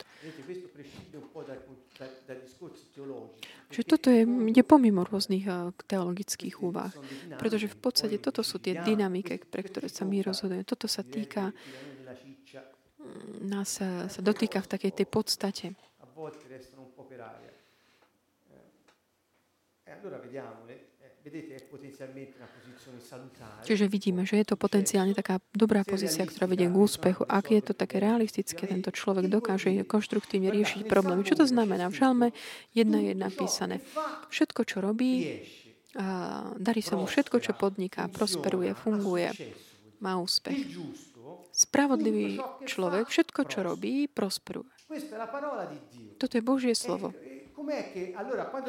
Že toto je, ide pomimo rôznych uh, teologických úvah. Pretože v podstate toto sú tie dynamiky, pre ktoré sa my rozhodujeme. Toto sa týka, mm, nás sa, sa dotýka v takej tej podstate. E allora vediamole. Čiže vidíme, že je to potenciálne taká dobrá pozícia, ktorá vedie k úspechu. Ak je to také realistické, tento človek dokáže konštruktívne riešiť problémy. Čo to znamená? V žalme jedna je napísané. Všetko, čo robí, darí sa mu všetko, čo podniká, prosperuje, funguje, má úspech. Spravodlivý človek, všetko, čo robí, prosperuje. Toto je Božie slovo.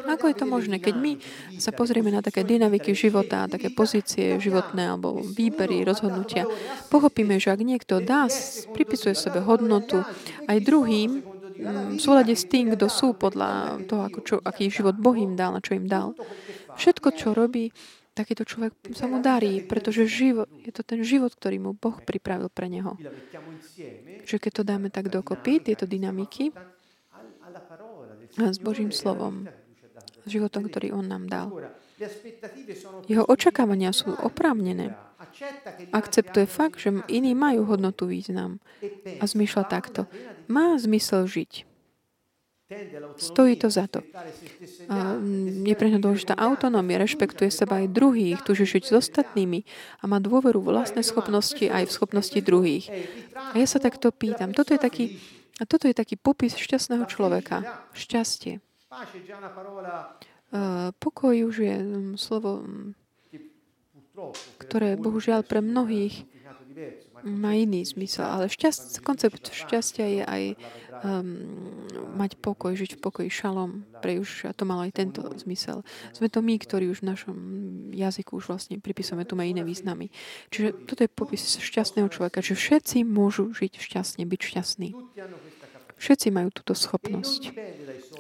Ako je to možné, keď my sa pozrieme na také dynamiky života, také pozície životné alebo výbery, rozhodnutia, pochopíme, že ak niekto dá, pripisuje sebe hodnotu aj druhým, v súlade s tým, kto sú podľa toho, ako čo, aký život Boh im dal a čo im dal. Všetko, čo robí, takýto človek sa mu darí, pretože život, je to ten život, ktorý mu Boh pripravil pre neho. Čiže keď to dáme tak dokopy, tieto dynamiky, s Božím slovom, s životom, ktorý On nám dal. Jeho očakávania sú oprávnené. Akceptuje fakt, že iní majú hodnotu význam a zmyšľa takto. Má zmysel žiť. Stojí to za to. A je pre dôležitá autonómia, rešpektuje seba aj druhých, túži žiť s ostatnými a má dôveru vlastné schopnosti aj v schopnosti druhých. A ja sa takto pýtam, toto je taký a toto je taký popis šťastného človeka. Šťastie. Pokoj už je um, slovo, um, ktoré bohužiaľ pre mnohých má iný zmysel, ale šťast, koncept šťastia je aj um, mať pokoj, žiť v pokoji šalom. Pre už to malo aj tento zmysel. Sme to my, ktorí už v našom jazyku už vlastne pripisujeme, tu má iné významy. Čiže toto je popis šťastného človeka, že všetci môžu žiť šťastne, byť šťastní. Všetci majú túto schopnosť.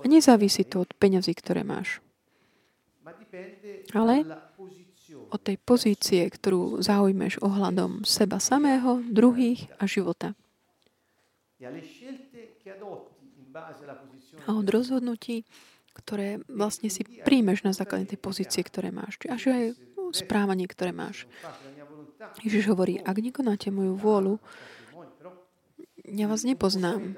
A nezávisí to od peňazí, ktoré máš. Ale od tej pozície, ktorú zaujmeš ohľadom seba samého, druhých a života. A od rozhodnutí, ktoré vlastne si príjmeš na základe tej pozície, ktoré máš. Čiže až aj správanie, ktoré máš. Ježiš hovorí, ak nekonáte moju vôľu, ja vás nepoznám.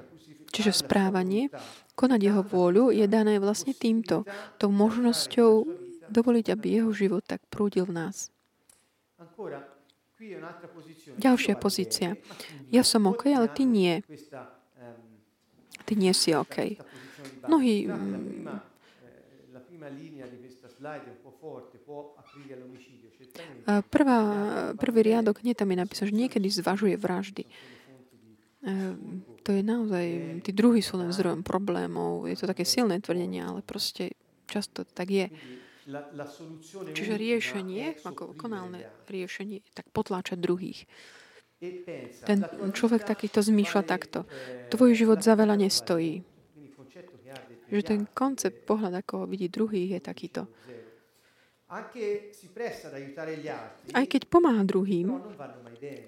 Čiže správanie, konať jeho vôľu je dané vlastne týmto, tou možnosťou dovoliť, aby jeho život tak prúdil v nás. Ďalšia pozícia. Ja som OK, ale ty nie. Ty nie si OK. Mnohí... Prvá, prvý riadok, nie tam je napísané, že niekedy zvažuje vraždy. To je naozaj, tí druhí sú len zdrojom problémov. Je to také silné tvrdenie, ale proste často tak je. Čiže riešenie, ako konálne riešenie, tak potláčať druhých. Ten človek takýto zmýšľa takto. Tvoj život za veľa nestojí. Že ten koncept, pohľad, ako ho vidí druhých, je takýto. Aj keď pomáha druhým,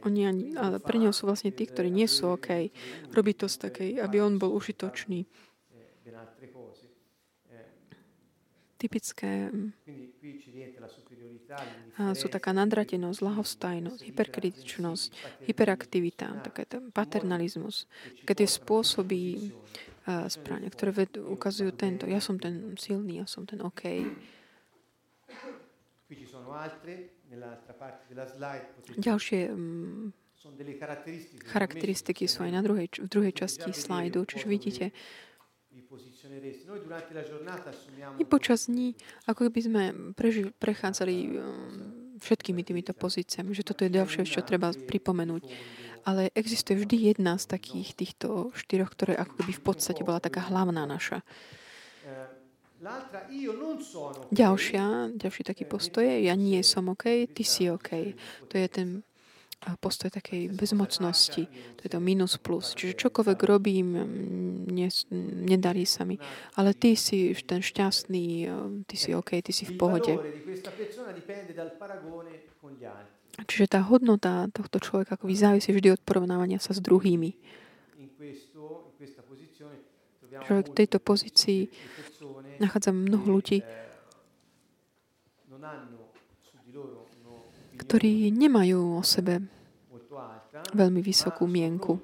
oni ani, ale pre neho sú vlastne tí, ktorí nie sú OK. Robí to z takej, aby on bol užitočný. Typické a sú taká nadratenosť, lahostajnosť, hyperkritičnosť, hyperaktivita, také ten paternalizmus, také tie spôsoby uh, správania, ktoré ved, ukazujú tento. Ja som ten silný, ja som ten OK. Ďalšie charakteristiky sú aj na druhej, v druhej časti slajdu, čiže vidíte, my počas dní, ako by sme preži- prechádzali um, všetkými týmito pozíciami, že toto je ďalšie, čo treba pripomenúť. Ale existuje vždy jedna z takých týchto štyroch, ktoré ako keby v podstate bola taká hlavná naša. Ďalšia, ďalší taký postoj je, ja nie som OK, ty si OK. To je ten postoj takej bezmocnosti. To je to minus plus. Čiže čokoľvek robím, ne, nedarí sa mi. Ale ty si ten šťastný, ty si OK, ty si v pohode. Čiže tá hodnota tohto človeka ako závisí vždy od porovnávania sa s druhými. Človek v tejto pozícii nachádza mnoho ľudí, ktorí nemajú o sebe veľmi vysokú mienku.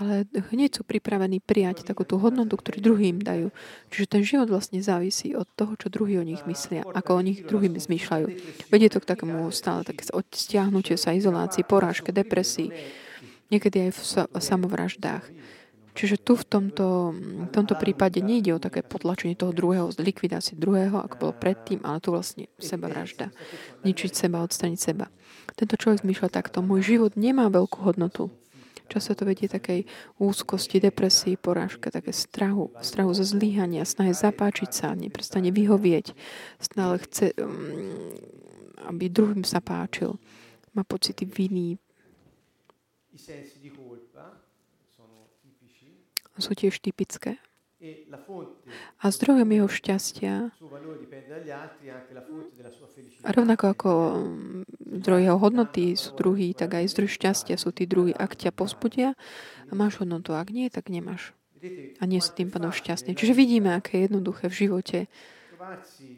Ale hneď sú pripravení prijať takú tú hodnotu, ktorú druhým dajú. Čiže ten život vlastne závisí od toho, čo druhí o nich myslia, ako o nich druhým zmýšľajú. Vedie to k takému stále také stiahnutiu sa, izolácii, porážke, depresii, niekedy aj v samovraždách. Čiže tu v tomto, v tomto prípade nejde o také potlačenie toho druhého, likvidácie druhého, ako bolo predtým, ale tu vlastne seba vražda. Ničiť seba, odstaniť seba. Tento človek zmýšľa takto. Môj život nemá veľkú hodnotu. Často to vedie takej úzkosti, depresii, porážka, také strahu, strahu zo zlíhania, snahe zapáčiť sa, neprestane vyhovieť, stále chce, um, aby druhým sa páčil. Má pocity viny. Sú tiež typické. A zdrojom jeho šťastia, rovnako ako mm, zdroj jeho hodnoty sú druhý, tak aj zdroj šťastia sú tí druhí. Ak ťa pospudia, máš hodnotu. Ak nie, tak nemáš. A nie si tým pádom šťastný. Čiže vidíme, aké je jednoduché v živote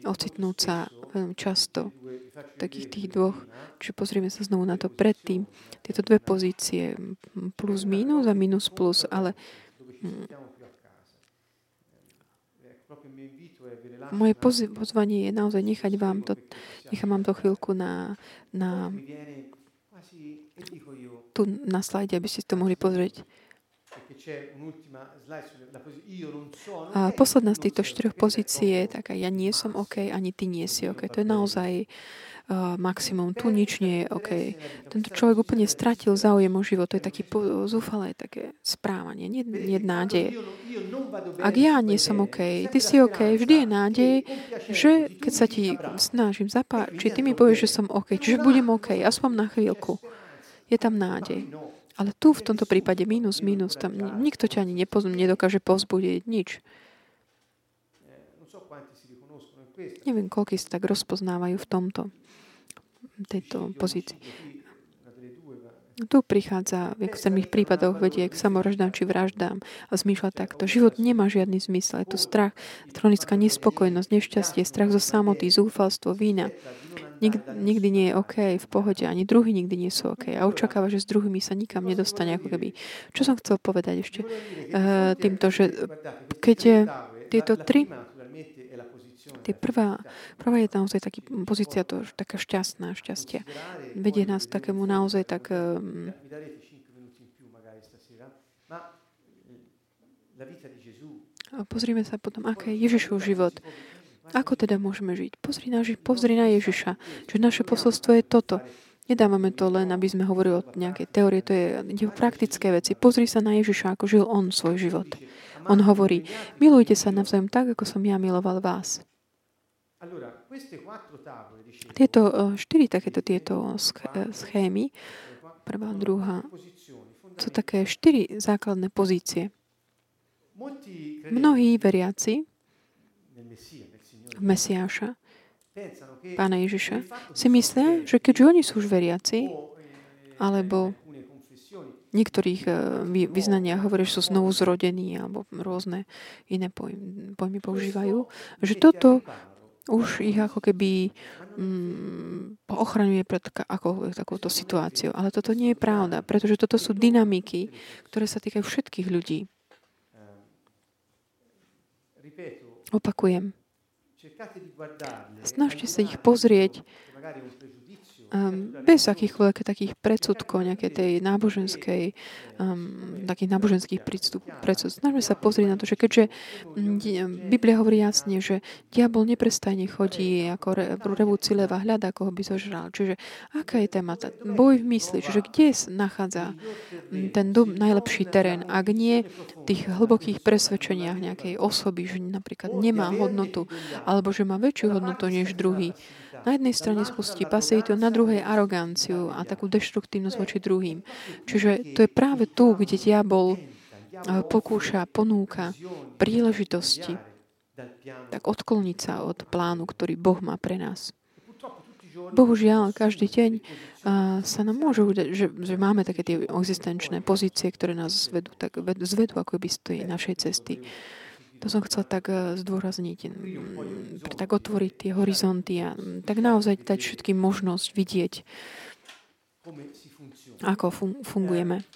ocitnúť sa veľmi často v takých tých dvoch. Čiže pozrieme sa znovu na to predtým. Tieto dve pozície, plus minus a minus plus, ale Moje pozvanie je naozaj nechať vám to, nechám vám to chvíľku na, na, tu na slajde, aby ste to mohli pozrieť. A posledná z týchto štyroch pozícií je taká, ja nie som OK, ani ty nie si OK. To je naozaj uh, maximum. Tu nič nie je OK. Tento človek úplne stratil záujem o život. To je taký zúfalé také správanie. Nie, nie nádeje. Ak ja nie som OK, ty si OK, vždy je nádej, že keď sa ti snažím zapáčiť, ty mi povieš, že som OK. Čiže budem OK, aspoň na chvíľku. Je tam nádej. Ale tu v tomto prípade minus, minus, tam nikto ťa ani nepoz, nedokáže pozbudiť, nič. Neviem, koľko sa tak rozpoznávajú v tomto, tejto pozícii. Tu prichádza v extrémnych prípadoch, vedie k samovraždám či vraždám a zmýšľa takto. Život nemá žiadny zmysel. Je to strach, chronická nespokojnosť, nešťastie, strach zo samoty, zúfalstvo, vína. Nik, nikdy nie je OK, v pohode, ani druhý nikdy nie sú OK. A očakáva, že s druhými sa nikam nedostane, ako keby. Čo som chcel povedať ešte? Uh, týmto, že keď je tieto tri Tie prvá, prvá je naozaj taký pozícia, to, taká šťastná, šťastia. Vedie nás takému naozaj tak... Um, pozrime sa potom, aké je Ježišov život. Ako teda môžeme žiť? Pozri na, pozri na Ježiša. Čiže naše posolstvo je toto. Nedávame to len, aby sme hovorili o nejakej teórie, to je, je praktické veci. Pozri sa na Ježiša, ako žil on svoj život. On hovorí, milujte sa navzájom tak, ako som ja miloval vás. Tieto eh, štyri takéto tieto eh, schémy, prvá, druhá, sú také štyri základné pozície. Mnohí veriaci Mesiáša, Pána Ježiša, si myslia, že keďže oni sú už veriaci, alebo niektorých eh, vyznania hovoria, že sú znovu zrodení, alebo rôzne iné pojmy používajú, že toto už ich ako keby mm, ochraňuje pred ako, takouto situáciou. Ale toto nie je pravda, pretože toto sú dynamiky, ktoré sa týkajú všetkých ľudí. Opakujem. Snažte sa ich pozrieť um, bez akýchkoľvek takých predsudkov, nejakej tej náboženskej, um, takých náboženských predsud. Snažme sa pozrieť na to, že keďže Biblia hovorí jasne, že diabol neprestajne chodí ako re, revúci leva, hľadá, koho by zožral. Čiže aká je téma? Boj v mysli. Čiže kde nachádza ten do, najlepší terén? Ak nie v tých hlbokých presvedčeniach nejakej osoby, že napríklad nemá hodnotu, alebo že má väčšiu hodnotu než druhý, na jednej strane spustí pasivitu, na druhej aroganciu a takú deštruktívnosť voči druhým. Čiže to je práve tu, kde diabol eh, pokúša, ponúka príležitosti tak odkloniť sa od plánu, ktorý Boh má pre nás. Bohužiaľ, každý deň uh, sa nám môže udať, že, že máme také tie existenčné pozície, ktoré nás zvedú, tak zvedú ako by z tej našej cesty. To som chcel tak eh, zdôrazniť, mm, tak otvoriť tie horizonty a mm, tak naozaj dať všetkým možnosť vidieť, ako fungujeme.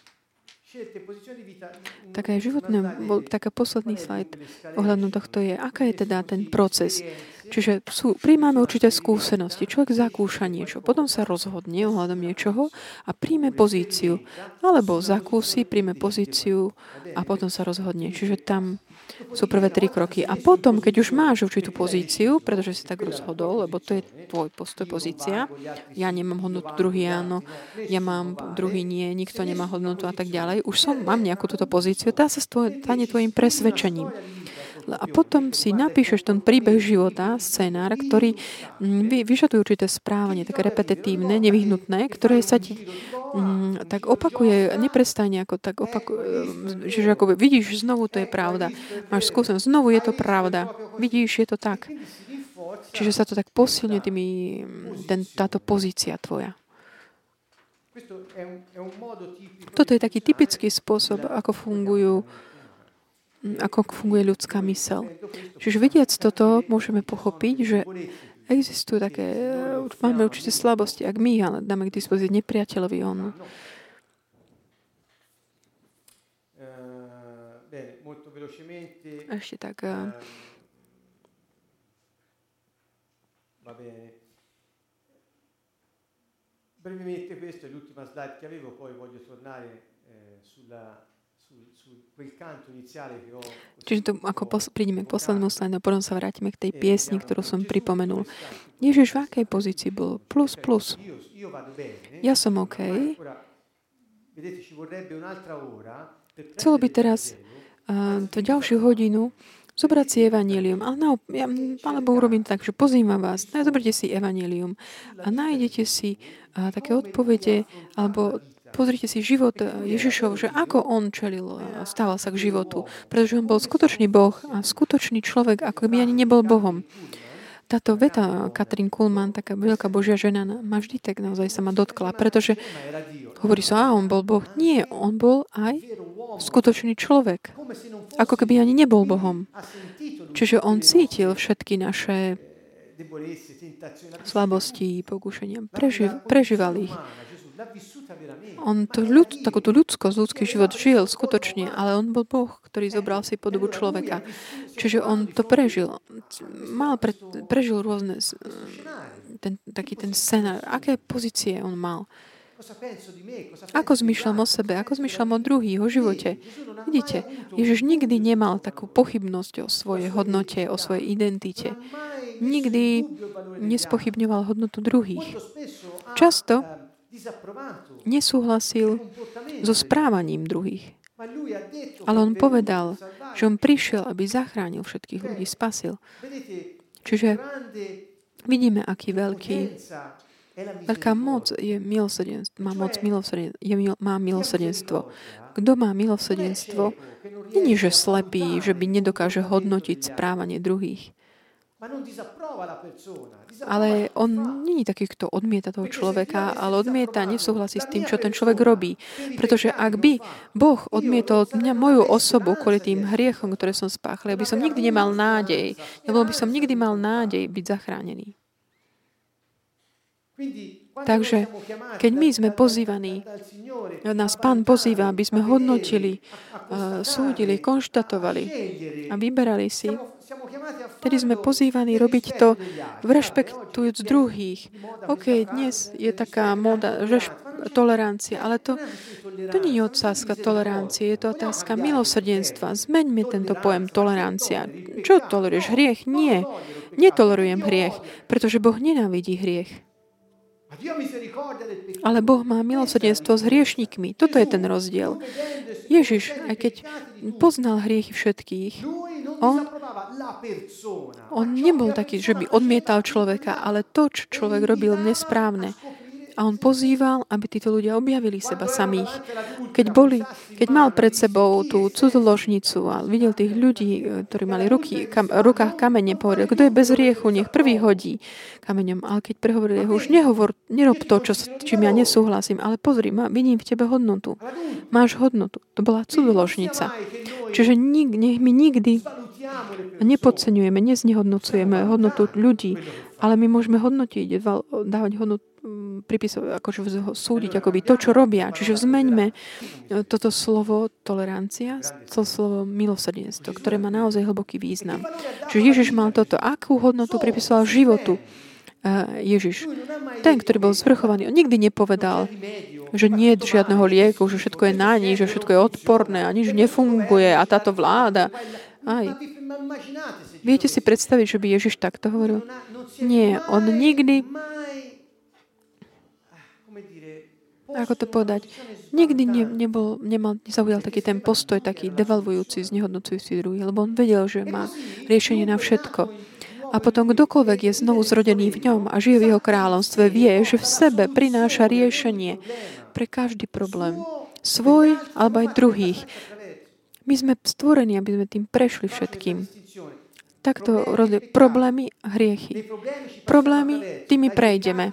Také životné, bol taká posledný slajd ohľadom tohto je, aká je teda ten proces. Čiže sú, príjmame určité skúsenosti. Človek zakúša niečo, potom sa rozhodne ohľadom niečoho a príjme pozíciu. Alebo zakúsi, príjme pozíciu a potom sa rozhodne. Čiže tam sú prvé tri kroky. A potom, keď už máš určitú pozíciu, pretože si tak rozhodol, lebo to je tvoj postoj, pozícia, ja nemám hodnotu, druhý áno, ja mám, druhý nie, nikto nemá hodnotu a tak ďalej, už som, mám nejakú túto pozíciu, tá sa stane tvojim presvedčením. A potom si napíšeš ten príbeh života, scenár, ktorý mm, vyžaduje určité správanie, také repetitívne, nevyhnutné, ktoré sa ti mm, tak opakuje, neprestane ako tak opakuje, že ako vidíš, znovu to je pravda. Máš skúsenosť, znovu je to pravda. Vidíš, je to tak. Čiže sa to tak posilňuje tými, ten, táto pozícia tvoja. Toto je taký typický spôsob, ako fungujú ako funguje ľudská mysel. Čiže vidiac toto, môžeme pochopiť, že existujú také, máme určité slabosti, ak my ale dáme k dispozícii nepriateľovi on. Ešte tak. Bene. Brevemente questa è l'ultima slide che avevo, poi voglio tornare eh, sulla Čiže to, ako pos- prídeme k poslednému slajdu, potom sa vrátime k tej piesni, ktorú som pripomenul. Ježiš v akej pozícii bol? Plus, plus. Ja som OK. Chcelo by teraz uh, tú ďalšiu hodinu zobrať si evanílium. Ale no, ja, alebo urobím tak, že pozývam vás, zoberte si evanílium a nájdete si uh, také odpovede alebo Pozrite si život Ježišov, že ako on čelil, stával sa k životu. Pretože on bol skutočný Boh a skutočný človek, ako by ani nebol Bohom. Táto veta Katrin Kuhlman, taká veľká Božia žena, ma vždy tak naozaj sa ma dotkla, pretože hovorí sa, a on bol Boh. Nie, on bol aj skutočný človek. Ako keby ani nebol Bohom. Čiže on cítil všetky naše slabosti, pokušenia. Preživ, prežíval ich. On to ľud, takúto ľudskosť, ľudský život žil skutočne, ale on bol Boh, ktorý zobral si podobu človeka. Čiže on to prežil. Mal pre, prežil rôzne ten, taký ten scenár. Aké pozície on mal? Ako zmyšľam o sebe, ako zmyšľam o druhých, o živote. Vidíte, Ježiš nikdy nemal takú pochybnosť o svojej hodnote, o svojej identite. Nikdy nespochybňoval hodnotu druhých. Často nesúhlasil so správaním druhých. Ale on povedal, že on prišiel, aby zachránil všetkých ľudí, spasil. Čiže vidíme, aký veľký, veľká moc je milosrdenstvo, má moc milosrdenstvo, je, má milosrdenstvo. Kto má milosrdenstvo, není, že slepý, že by nedokáže hodnotiť správanie druhých. Ale on není taký, kto odmieta toho človeka, ale odmieta, nesúhlasí s tým, čo ten človek robí. Pretože ak by Boh odmietol mňa, moju osobu kvôli tým hriechom, ktoré som spáchal, ja by som nikdy nemal nádej. Nebol by som nikdy mal nádej byť zachránený. Takže keď my sme pozývaní, nás Pán pozýva, aby sme hodnotili, súdili, konštatovali a vyberali si, Tedy sme pozývaní robiť to rešpektujúc druhých. OK, dnes je taká moda, reš- tolerancia, ale to, to nie je otázka tolerancie, je to otázka milosrdenstva. Zmeňme tento pojem tolerancia. Čo toleruješ? Hriech? Nie. Netolerujem hriech, pretože Boh nenávidí hriech. Ale Boh má milosrdenstvo s hriešnikmi. Toto je ten rozdiel. Ježiš, aj keď poznal hriechy všetkých, on, on nebol taký, že by odmietal človeka, ale to, čo človek robil nesprávne, a on pozýval, aby títo ľudia objavili seba samých. Keď, boli, keď mal pred sebou tú cudzoložnicu a videl tých ľudí, e, ktorí mali ruky, kam, rukách kamene, povedal, kto je bez riechu, nech prvý hodí kameňom. Ale keď prehovoril, už nehovor, nerob to, čo, čím ja nesúhlasím, ale pozri, ma, vidím v tebe hodnotu. Máš hodnotu. To bola cudzoložnica. Čiže nik, nech my nikdy nepodceňujeme, neznehodnocujeme hodnotu ľudí, ale my môžeme hodnotiť, dávať hodnotu pripisovať, akože súdiť akoby to, čo robia. Čiže zmeňme toto slovo tolerancia, to slovo milosrdenstvo, ktoré má naozaj hlboký význam. Čiže Ježiš mal toto. Akú hodnotu pripisoval životu? Ježiš. Ten, ktorý bol zvrchovaný, on nikdy nepovedal, že nie je žiadneho lieku, že všetko je na ní, že všetko je odporné a nič nefunguje a táto vláda. Aj. Viete si predstaviť, že by Ježiš takto hovoril? Nie, on nikdy ako to povedať, nikdy ne, nebol, nemal, nezaujal taký ten postoj, taký devalvujúci, znehodnocujúci druhý, lebo on vedel, že má riešenie na všetko. A potom kdokoľvek je znovu zrodený v ňom a žije v jeho kráľovstve, vie, že v sebe prináša riešenie pre každý problém. Svoj alebo aj druhých. My sme stvorení, aby sme tým prešli všetkým. Takto rozdiel. Problémy, hriechy. Problémy, tými prejdeme.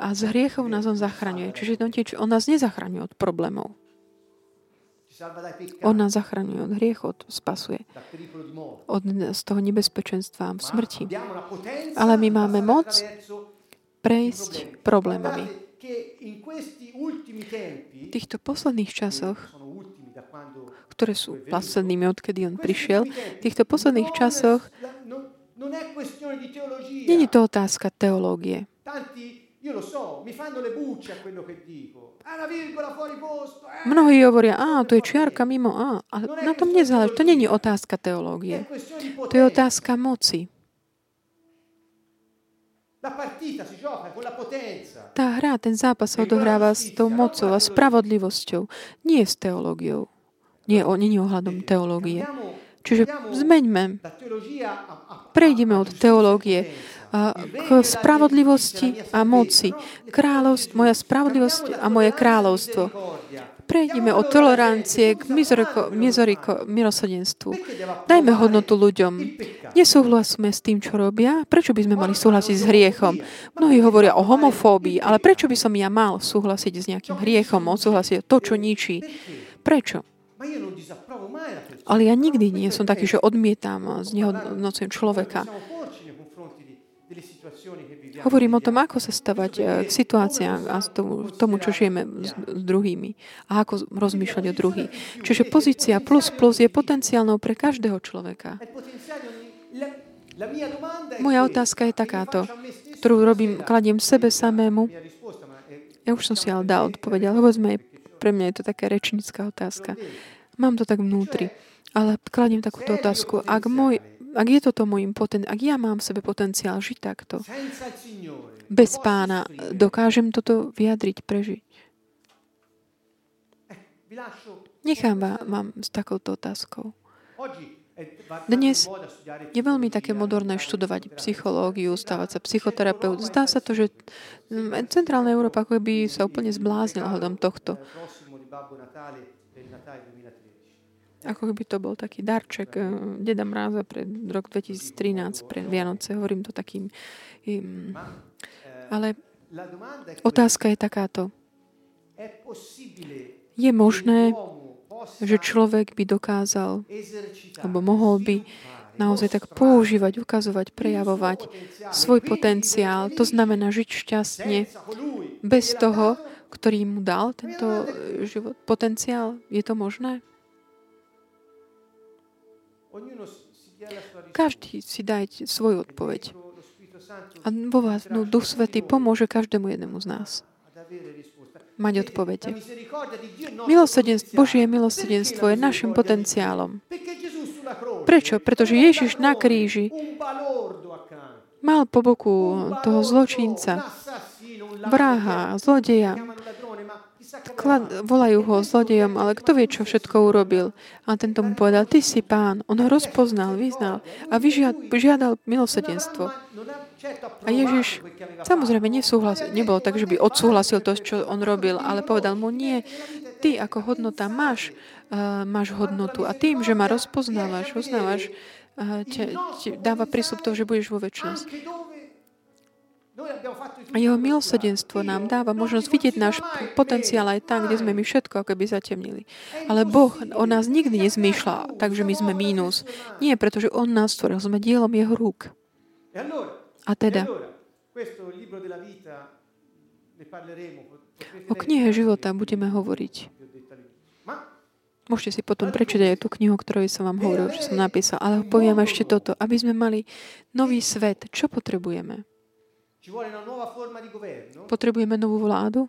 A z hriechov nás on zachraňuje. Čiže on nás nezachraňuje od problémov. On nás zachraňuje od hriechu, od spasuje. Od, z toho nebezpečenstva v smrti. Ale my máme moc prejsť problémami. V týchto posledných časoch, ktoré sú poslednými, odkedy on prišiel, v týchto posledných časoch není to otázka teológie. Ah. Eh. Mnohí hovoria, a to je čiarka mimo a. A na tom nezáleží. To není otázka teológie. To je otázka moci. Tá hra, ten zápas sa odohráva s tou mocou a spravodlivosťou. Nie s teológiou. Nie, o, nie ohľadom teológie. Čiže zmeňme. Prejdeme od teológie k spravodlivosti a moci. Kráľovstvo, moja spravodlivosť a moje kráľovstvo. Prejdime od tolerancie k mizoriko, mizoriko, milosodenstvu. Dajme hodnotu ľuďom. Nesúhlasíme s tým, čo robia. Prečo by sme mali súhlasiť s hriechom? Mnohí hovoria o homofóbii, ale prečo by som ja mal súhlasiť s nejakým hriechom, odsúhlasiť to, čo ničí? Prečo? Ale ja nikdy nie som taký, že odmietam z neho človeka. Hovorím o tom, ako sa stavať eh, k situáciám a tomu, čo žijeme s, s druhými a ako rozmýšľať o druhých. Čiže pozícia plus plus je potenciálnou pre každého človeka. Moja otázka je takáto, ktorú robím, kladiem sebe samému. Ja už som si ale dal odpoveď, ale sme, pre mňa je to taká rečnická otázka. Mám to tak vnútri. Ale kladiem takúto otázku. Ak môj ak je toto môjim poten, ak ja mám v sebe potenciál žiť takto, bez pána, dokážem toto vyjadriť, prežiť. Nechám vám s takouto otázkou. Dnes je veľmi také moderné študovať psychológiu, stávať sa psychoterapeut. Zdá sa to, že centrálna Európa ako by sa úplne zbláznila hľadom tohto. Ako by to bol taký darček eh, Deda Mráza pre rok 2013, pre Vianoce. Hovorím to takým... Ale otázka je takáto. Je možné, že človek by dokázal, alebo mohol by naozaj tak používať, ukazovať, prejavovať svoj potenciál. To znamená žiť šťastne bez toho, ktorý mu dal tento život, potenciál. Je to možné? Každý si dajte svoju odpoveď. A vo vás no, Duch Svetý pomôže každému jednému z nás mať odpovede. Milosedenstvo, Božie milosedenstvo je našim potenciálom. Prečo? Pretože Ježiš na kríži mal po boku toho zločinca, vraha, zlodeja, Klad, volajú ho zlodejom, ale kto vie, čo všetko urobil. A tento mu povedal, ty si pán. On ho rozpoznal, vyznal a vyžiadal milosedenstvo. A Ježiš samozrejme nesúhlasil, nebolo tak, že by odsúhlasil to, čo on robil, ale povedal mu, nie, ty ako hodnota máš, uh, máš hodnotu a tým, že ma rozpoznávaš, uznávaš, uh, te, te dáva prísľub toho, že budeš vo väčšnosti. A jeho milosrdenstvo nám dáva možnosť vidieť náš potenciál aj tam, kde sme my všetko ako by zatemnili. Ale Boh o nás nikdy nezmýšľa, takže my sme mínus. Nie, pretože On nás stvoril, sme dielom Jeho rúk. A teda, O knihe života budeme hovoriť. Môžete si potom prečítať aj tú knihu, ktorú som vám hovoril, že som napísal. Ale poviem ešte toto. Aby sme mali nový svet, čo potrebujeme? Potrebujeme novú vládu?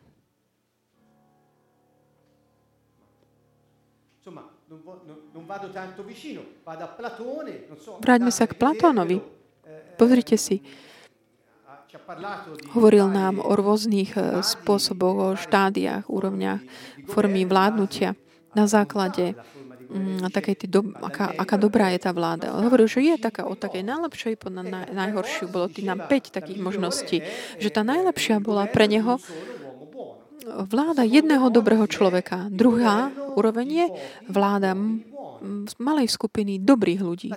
Vráťme sa k Platónovi. Pozrite si. Hovoril nám o rôznych eh, spôsoboch, o štádiách, úrovniach, formy vládnutia na základe takej tý do, aká, aká dobrá je tá vláda. On hovoril, že je taká od takej najlepšej po na, na, najhoršiu. Bolo tým na 5 takých možností. Že tá najlepšia bola pre neho vláda jedného dobrého človeka. Druhá úroveň je vláda malej skupiny dobrých ľudí.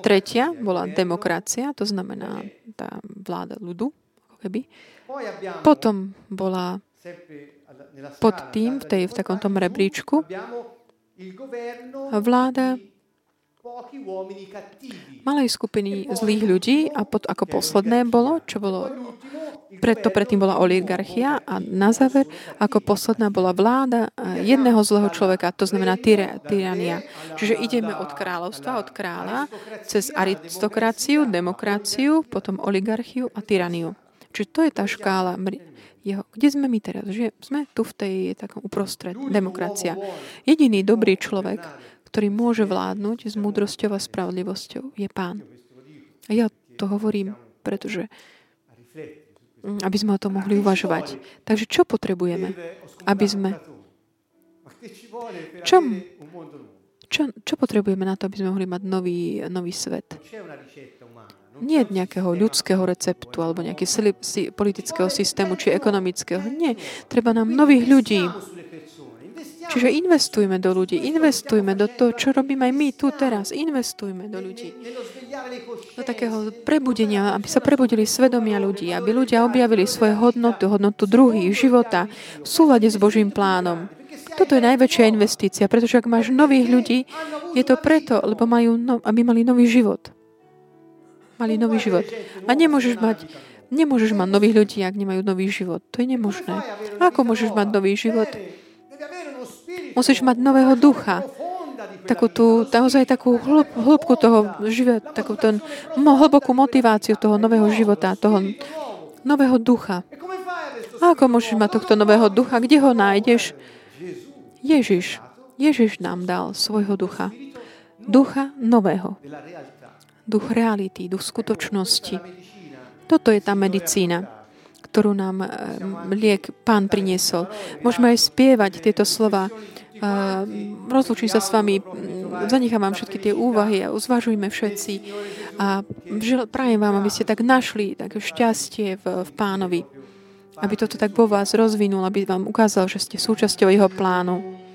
Tretia bola demokracia, to znamená tá vláda ľudu, ako keby. Potom bola pod tým, v, tej, v takomto rebríčku, vláda malej skupiny zlých ľudí a pod, ako posledné bolo, čo bolo, preto predtým bola oligarchia a na záver, ako posledná bola vláda jedného zlého človeka, to znamená tyra, tyrania. Čiže ideme od kráľovstva, od kráľa, cez aristokraciu, demokraciu, potom oligarchiu a tyraniu. Čiže to je tá škála jeho. Kde sme my teraz? Že sme tu v tej takom uprostred. Demokracia. Jediný dobrý človek, ktorý môže vládnuť s múdrosťou a spravodlivosťou, je Pán. A ja to hovorím, pretože mm, aby sme o tom mohli uvažovať. Takže čo potrebujeme? Aby sme... Čo, čo, čo potrebujeme na to, aby sme mohli mať nový, nový svet? Nie nejakého ľudského receptu alebo nejakého politického systému či ekonomického. Nie. Treba nám nových ľudí. Čiže investujme do ľudí, investujme do toho, čo robíme aj my tu teraz. Investujme do ľudí. Do takého prebudenia, aby sa prebudili svedomia ľudí, aby ľudia objavili svoje hodnotu, hodnotu druhých, života v súlade s Božím plánom. Toto je najväčšia investícia, pretože ak máš nových ľudí, je to preto, lebo majú, no, aby mali nový život mali nový život. A nemôžeš mať, nemôžeš mať nových ľudí, ak nemajú nový život. To je nemožné. Ako môžeš mať nový život? Musíš mať nového ducha. Takú tú, naozaj takú hlb, hĺbku toho života, takú ten, hlbokú motiváciu toho nového života, toho nového ducha. A ako môžeš mať tohto nového ducha? Kde ho nájdeš? Ježiš. Ježiš nám dal svojho ducha. Ducha nového duch reality, duch skutočnosti. Toto je tá medicína, ktorú nám eh, liek pán priniesol. Môžeme aj spievať tieto slova. Rozlučím sa s vami, zanechám vám všetky tie úvahy a uzvažujme všetci. A prajem vám, aby ste tak našli také šťastie v, v pánovi. Aby toto tak vo vás rozvinul, aby vám ukázal, že ste súčasťou jeho plánu.